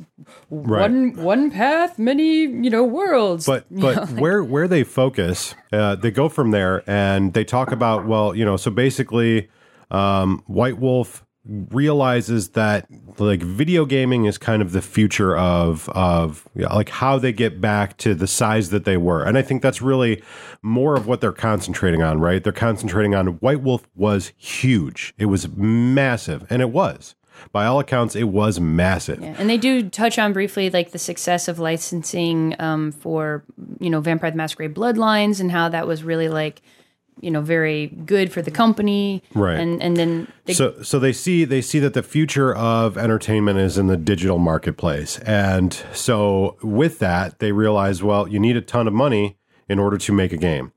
right. one one path, many you know worlds? but but where where they focus, uh, they go from there and they talk about well, you know, so basically, um, White Wolf realizes that like video gaming is kind of the future of of yeah, like how they get back to the size that they were. And i think that's really more of what they're concentrating on right? They're concentrating on white wolf was huge. It was massive. And it was. By all accounts it was massive. Yeah, and they do touch on briefly like the success of licensing um, for you know Vampire the Masquerade Bloodlines and how that was really like you know very good for the company, Right. And and then they, so so they see they see that the future of entertainment is in the digital marketplace. And so with that they realize well you need a ton of money in order to make a game.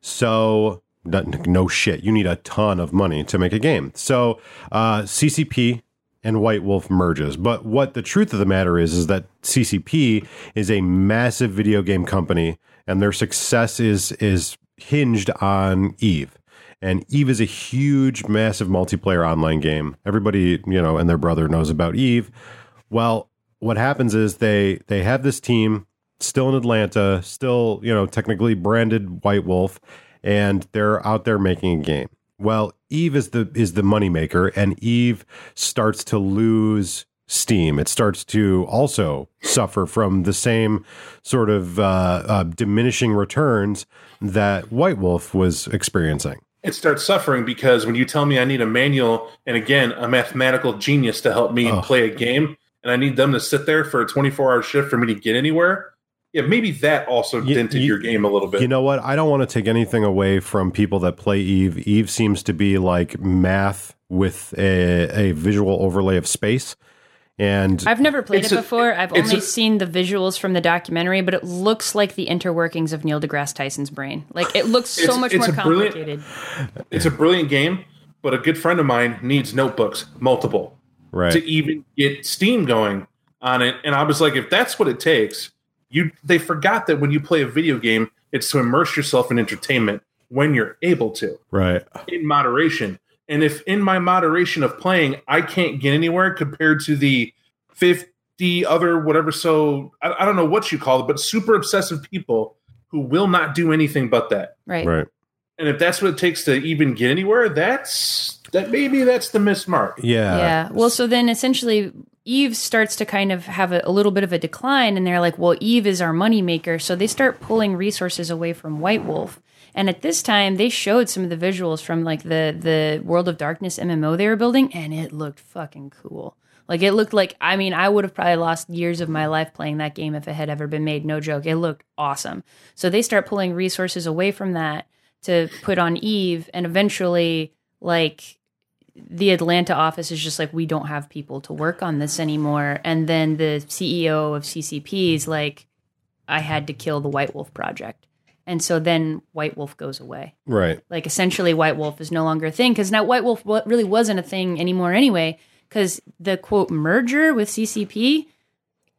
So no, no shit. You need a ton of money to make a game. So uh, ccp and white wolf merges. But what the truth of the matter is is that ccp is a massive video game company and their success is is hinged on eve and Eve is a huge, massive multiplayer online game. Everybody, you know, and their brother knows about Eve. Well, what happens is they they have this team still in Atlanta, still, you know, technically branded White Wolf, and they're out there making a game. Well, Eve is the is the moneymaker, and Eve starts to lose steam. It starts to also suffer from the same sort of uh, uh, diminishing returns that White Wolf was experiencing. it starts suffering because when you tell me I need a manual and again a mathematical genius to help me Ugh. play a game, and I need them to sit there for a 24 hour shift for me to get anywhere, yeah, maybe that also You- dented you- your game a little bit. You know what? I don't want to take anything away from people that play Eve. Eve seems to be like math with a, a visual overlay of space. And I've never played it a- before. I've only a- seen the visuals from the documentary, but it looks like the interworkings of Neil deGrasse Tyson's brain. Like it looks so much more a brilliant- complicated. it's a brilliant game, but a good friend of mine needs notebooks, multiple, right. to even get Steam going on it. And I was like, if that's what it takes, you they forgot that when you play a video game, it's to immerse yourself in entertainment when you're able to. right. in moderation. And if in my moderation of playing, I can't get anywhere compared to the 50 other, whatever, so I, I don't know what you call it, but super obsessive people who will not do anything but that. Right. Right. And if that's what it takes to even get anywhere, that's that maybe that's the miss mark. Yeah. yeah. Well, so then essentially Eve starts to kind of have a, a little bit of a decline, and they're like, well, Eve is our moneymaker. So they start pulling resources away from White Wolf. And at this time, they showed some of the visuals from like the the World of Darkness MMO they were building, and it looked fucking cool. Like it looked like I mean I would have probably lost years of my life playing that game if it had ever been made. No joke, it looked awesome. So they start pulling resources away from that to put on Eve, and eventually, like the Atlanta office is just like we don't have people to work on this anymore. And then the CEO of CCP is like, I had to kill the White Wolf project, and so then White Wolf goes away. Right. like essentially white wolf is no longer a thing because now white wolf really wasn't a thing anymore anyway because the quote merger with ccp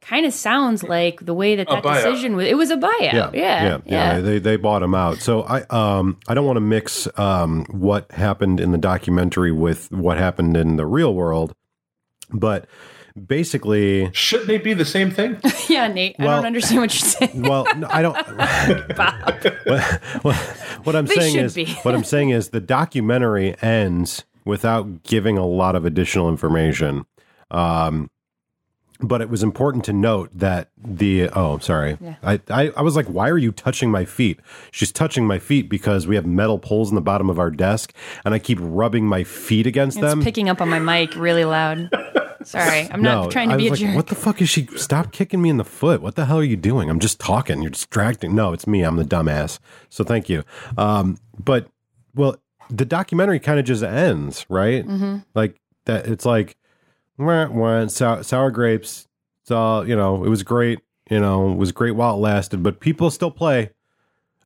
kind of sounds like the way that that decision was it was a buyout. Yeah. Yeah, yeah, They they bought him out. So I um I don't want to mix um what happened in the documentary with what happened in the real world, but basically, Shouldn't they be the same thing? Yeah, nate i don't understand what you're saying well, no, I don't. What, what, what I'm They saying is, be. what I'm saying is, the documentary ends without giving a lot of additional information. Um, but it was important to note that the oh, I'm sorry, Yeah. I, I I was like, why are you touching my feet? She's touching my feet because we have metal poles in the bottom of our desk, and I keep rubbing my feet against it's them. picking up on my mic really loud sorry i'm not trying to be a like, jerk What the fuck is she? Stop kicking me in the foot. What the hell are you doing? I'm just talking. You're distracting. No, it's me. I'm the dumbass. So thank you. Um, but well, the documentary kind of just ends, right? Mhm. Like that. It's like, wah, wah, sour, sour grapes. It's all you know. It was great. You know, it was great while it lasted. But people still play.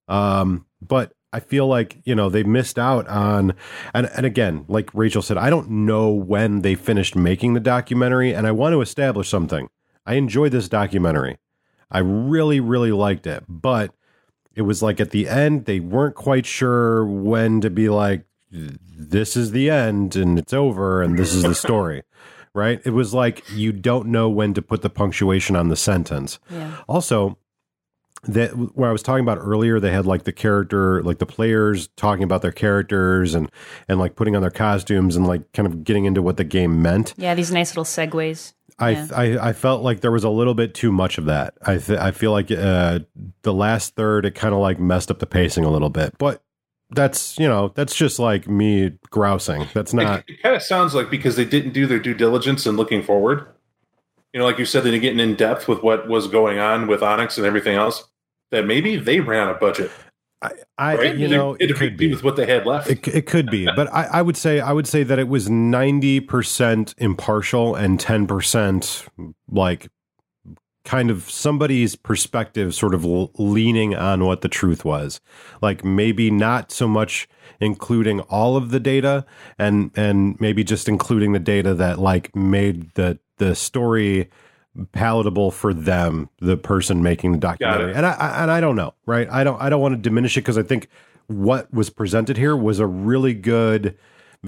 Um, but I feel like you know they missed out on, and and again, like Rachel said, I don't know when they finished making the documentary, and I want to establish something. I enjoyed this documentary. I really, really liked it, but it was like at the end they weren't quite sure when to be like, this is the end and it's over and this is the story. Right? It was like you don't know when to put the punctuation on the sentence. yeah Also, that where I was talking about earlier, they had like the character, like the players talking about their characters and and like putting on their costumes and like kind of getting into what the game meant. Yeah, these nice little segues. I, Yeah. I I felt like there was a little bit too much of that. I th- I feel like uh, the last third it kind of like messed up the pacing a little bit, but that's you know that's just like me grousing. That's not It, kind of sounds like because they didn't do their due diligence in looking forward. You know, like you said, they're getting in depth with what was going on with Onyx and everything else. That maybe they ran a budget. I Right? you know it, it could be. with what they had left. It, it could be, but I, I would say I would say that it was ninety percent impartial and ten percent like kind of somebody's perspective, sort of leaning on what the truth was. Like maybe not so much including all of the data, and and maybe just including the data that like made the the story palatable for them, the person making the documentary. And I, I and I don't know, right? I don't I don't want to diminish it because I think what was presented here was a really good.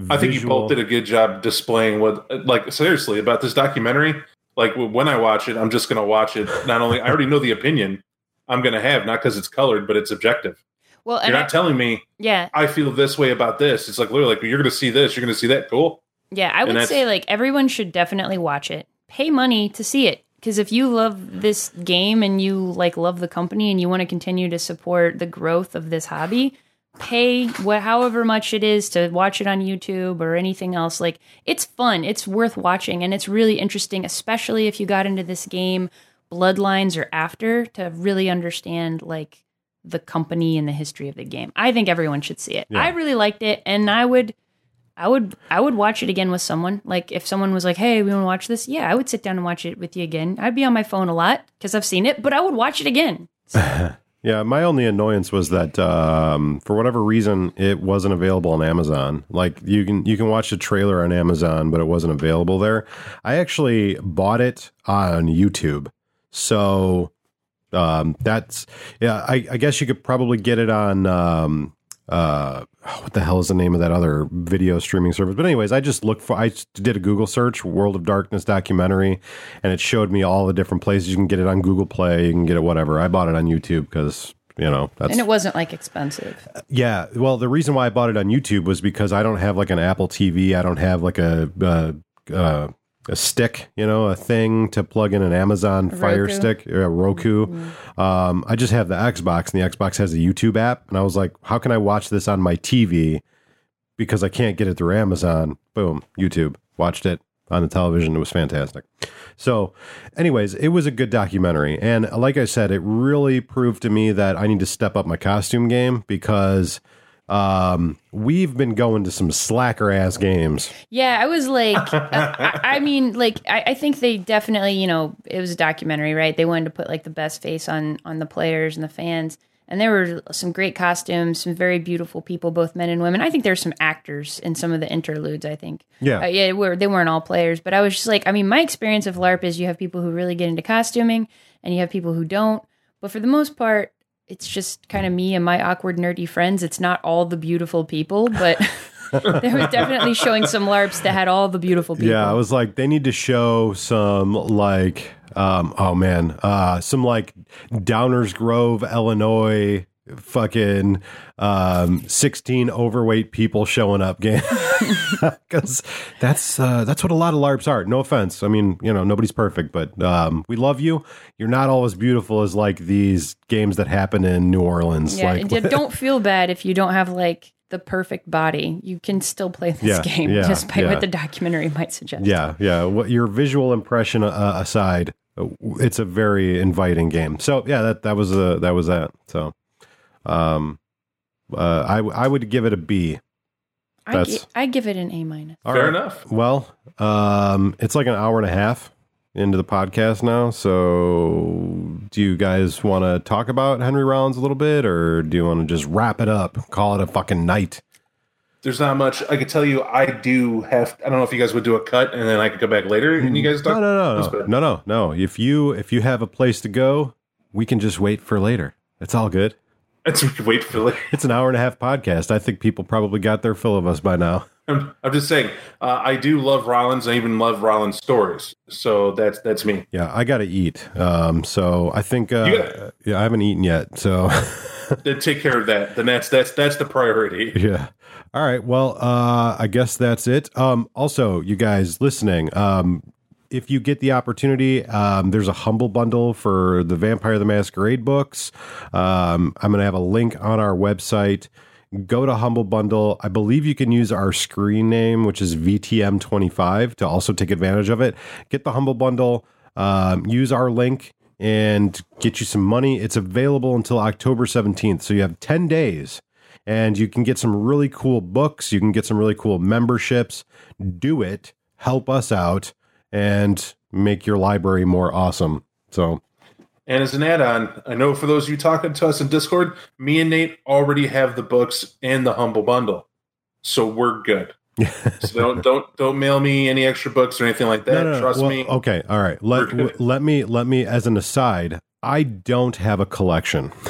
I think you both did a good job displaying what, like, seriously about this documentary. Like, when I watch it, I'm just going to watch it. Not only I already know the opinion I'm going to have, not because it's colored, but it's objective. Well, You're I, not telling me yeah, I feel this way about this. It's like literally like you're going to see this, you're going to see that. Cool. yeah, I would say like everyone should definitely watch it. Pay money to see it because if you love this game and you like love the company and you want to continue to support the growth of this hobby, pay what however much it is to watch it on YouTube or anything else. Like it's fun, it's worth watching, and it's really interesting, especially if you got into this game Bloodlines or after to really understand like the company and the history of the game. I think everyone should see it. Yeah. I really liked it, and I would. I would I would watch it again with someone. Like if someone was like, "Hey, we want to watch this?" Yeah, I would sit down and watch it with you again. I'd be on my phone a lot because I've seen it, but I would watch it again. Yeah, my only annoyance was that um, for whatever reason it wasn't available on Amazon. Like you can you can watch the trailer on Amazon, but it wasn't available there. I actually bought it on YouTube, so um, that's yeah. I, I guess you could probably get it on um, uh, what the hell is the name of that other video streaming service? But anyways, I just looked for I did a Google search, World of Darkness documentary, and it showed me all the different places you can get it on Google Play, you can get it whatever. I bought it on YouTube because you know that's And it wasn't like expensive. yeah. Well, the reason why I bought it on YouTube was because I don't have like an Apple TV. I don't have like a uh, uh, a stick, you know, a thing to plug in an Amazon Fire. Stick or a Roku. Um, I just have the Xbox, and the Xbox has a YouTube app. And I was like, how can I watch this on my TV? Because I can't get it through Amazon. Boom, YouTube. Watched it on the television. It was fantastic. So, anyways, it was a good documentary. And like I said, it really proved to me that I need to step up my costume game because um, we've been going to some slacker ass games. Yeah, I was like, I, I mean, like, I, I think they definitely, you know, it was a documentary, right? They wanted to put like the best face on on the players and the fans, and there were some great costumes, some very beautiful people, both men and women. I think there's some actors in some of the interludes. I think, Yeah. uh, yeah, were they weren't all players, but I was just like, I mean, my experience of LARP is you have people who really get into costuming, and you have people who don't, but for the most part. It's just kind of me and my awkward nerdy friends. It's not all the beautiful people, but there was definitely showing some LARPs that had all the beautiful people. Yeah, I was like, they need to show some like, um, oh man, uh, some like Downers Grove, Illinois, fucking um, sixteen overweight people showing up game because that's uh, that's what a lot of LARPs are. No offense, I mean you know nobody's perfect, but um, we love you. You're not all as beautiful as like these games that happen in New Orleans. Yeah, like, don't feel bad if you don't have like the perfect body. You can still play this Yeah, game, yeah, despite yeah. what the documentary might suggest. Yeah, yeah. What your visual impression uh, aside, uh, it's a very inviting game. So yeah, that that was uh, that was that. So, um, uh, I I would give it a B. I, That's- gi- I give it an A minus. Fair right. enough. Well, um, it's like an hour and a half into the podcast now. So, do you guys want to talk about Henry Rollins a little bit, or do you want to just wrap it up, call it a fucking night? There's not much I could tell you. I do have. I don't know if you guys would do a cut and then I could go back later and you guys talk. No, no, no, no, no, no, no. If you if you have a place to go, we can just wait for later. It's all good. Could wait for it. It's an hour and a half podcast. I think people probably got their fill of us by now. I'm, I'm just saying, uh, I do love Rollins. I even love Rollins stories. So that's that's me. Yeah, I got to eat. Um, so I think, uh, gotta- yeah, I haven't eaten yet. So Then take care of that. Then that's that's that's the priority. yeah. All right. Well, uh, I guess that's it. Um, also, you guys listening, um, if you get the opportunity, um, there's a humble bundle for the Vampire the Masquerade books. Um, I'm going to have a link on our website. Go to Humble Bundle. I believe you can use our screen name, which is VTM25, to also take advantage of it. Get the Humble Bundle. Um, use our link and get you some money. It's available until October 17th. So you have 10 days and you can get some really cool books. You can get some really cool memberships. Do it, help us out, and make your library more awesome. So, And as an add-on, I know for those of you talking to us in Discord, me and Nate already have the books and the humble bundle, so we're good. so don't don't don't mail me any extra books or anything like that. No, no. Trust Well, me. Okay, all right. Let We're let me let me as an aside. I don't have a collection.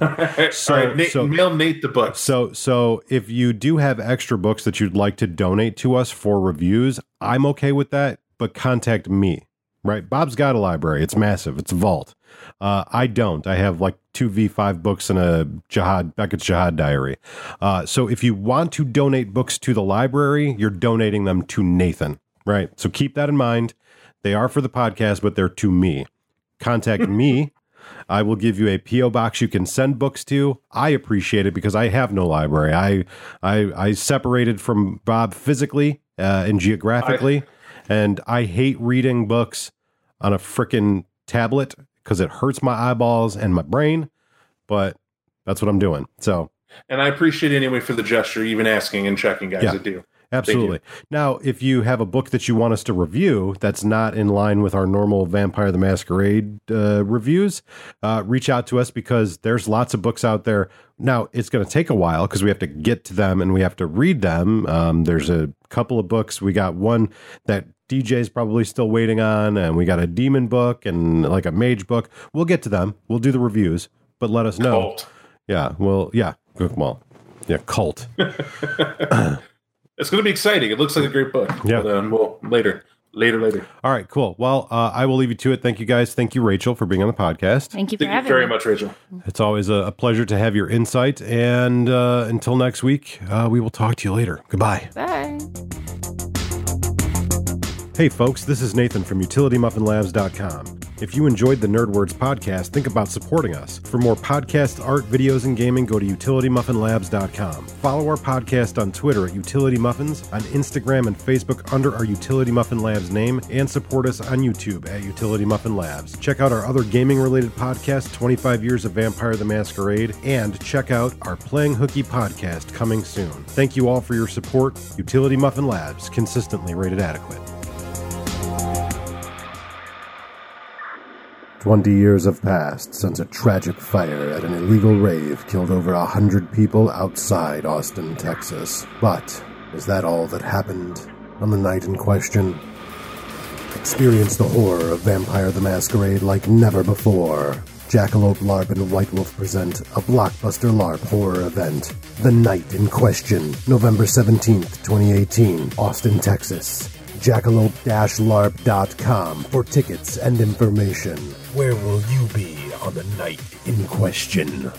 Right, Nate, so- mail Nate the books. So so if you do have extra books that you'd like to donate to us for reviews, I'm okay with that, but contact me. Right? Bob's got a library. It's massive. It's a vault. Uh, I don't. I have like two V5 books and a Jyhad Beckett's Jyhad diary. Uh, so if you want to donate books to the library, you're donating them to Nathan. Right? So keep that in mind. They are for the podcast, but they're to me. Contact me. I will give you a PO box you can send books to. I appreciate it because I have no library. I I, I separated from Bob physically uh, and geographically, and I hate reading books on a frickin' tablet because it hurts my eyeballs and my brain. But that's what I'm doing. So And I appreciate it anyway for the gesture, even asking and checking, guys. Yeah. I do. Absolutely. Now, if you have a book that you want us to review that's not in line with our normal Vampire the Masquerade uh, reviews, uh, reach out to us because there's lots of books out there. Now, it's going to take a while because we have to get to them and we have to read them. Um, there's a couple of books. We got one that DJ's probably still waiting on, and we got a demon book and like a mage book. We'll get to them. We'll do the reviews, but let us know. Cult. Yeah. Well, yeah. Well, yeah. Cult. It's going to be exciting. It looks like a great book. Yeah. But, um, well, later, later, later. All right, cool. Well, uh, I will leave you to it. Thank you guys. Thank you, Rachel, for being on the podcast. Thank you for Thank you very me. much, Rachel. It's always a, a pleasure to have your insight. And uh, until next week, uh, we will talk to you later. Goodbye. Bye. Hey, folks, this is Nathan from UtilityMuffinLabs.com. If you enjoyed the Nerd Words podcast, think about supporting us. For more podcast art, videos, and gaming, go to UtilityMuffinLabs.com. Follow our podcast on Twitter at Utility Muffins, on Instagram and Facebook under our Utility Muffin Labs name, and support us on YouTube at Utility Muffin Labs. Check out our other gaming related podcast, 25 Years of Vampire the Masquerade, and check out our Playing Hooky podcast coming soon. Thank you all for your support. Utility Muffin Labs, consistently rated adequate. Twenty years have passed since a tragic fire at an illegal rave killed over a hundred people outside Austin, Texas. But is that all that happened on the night in question? Experience the horror of Vampire the Masquerade like never before. Jackalope LARP and White Wolf present a blockbuster LARP horror event. The Night in Question, November 17th, 2018, Austin, Texas. Jackalope-LARP.com for tickets and information. Where will you be on the night in question?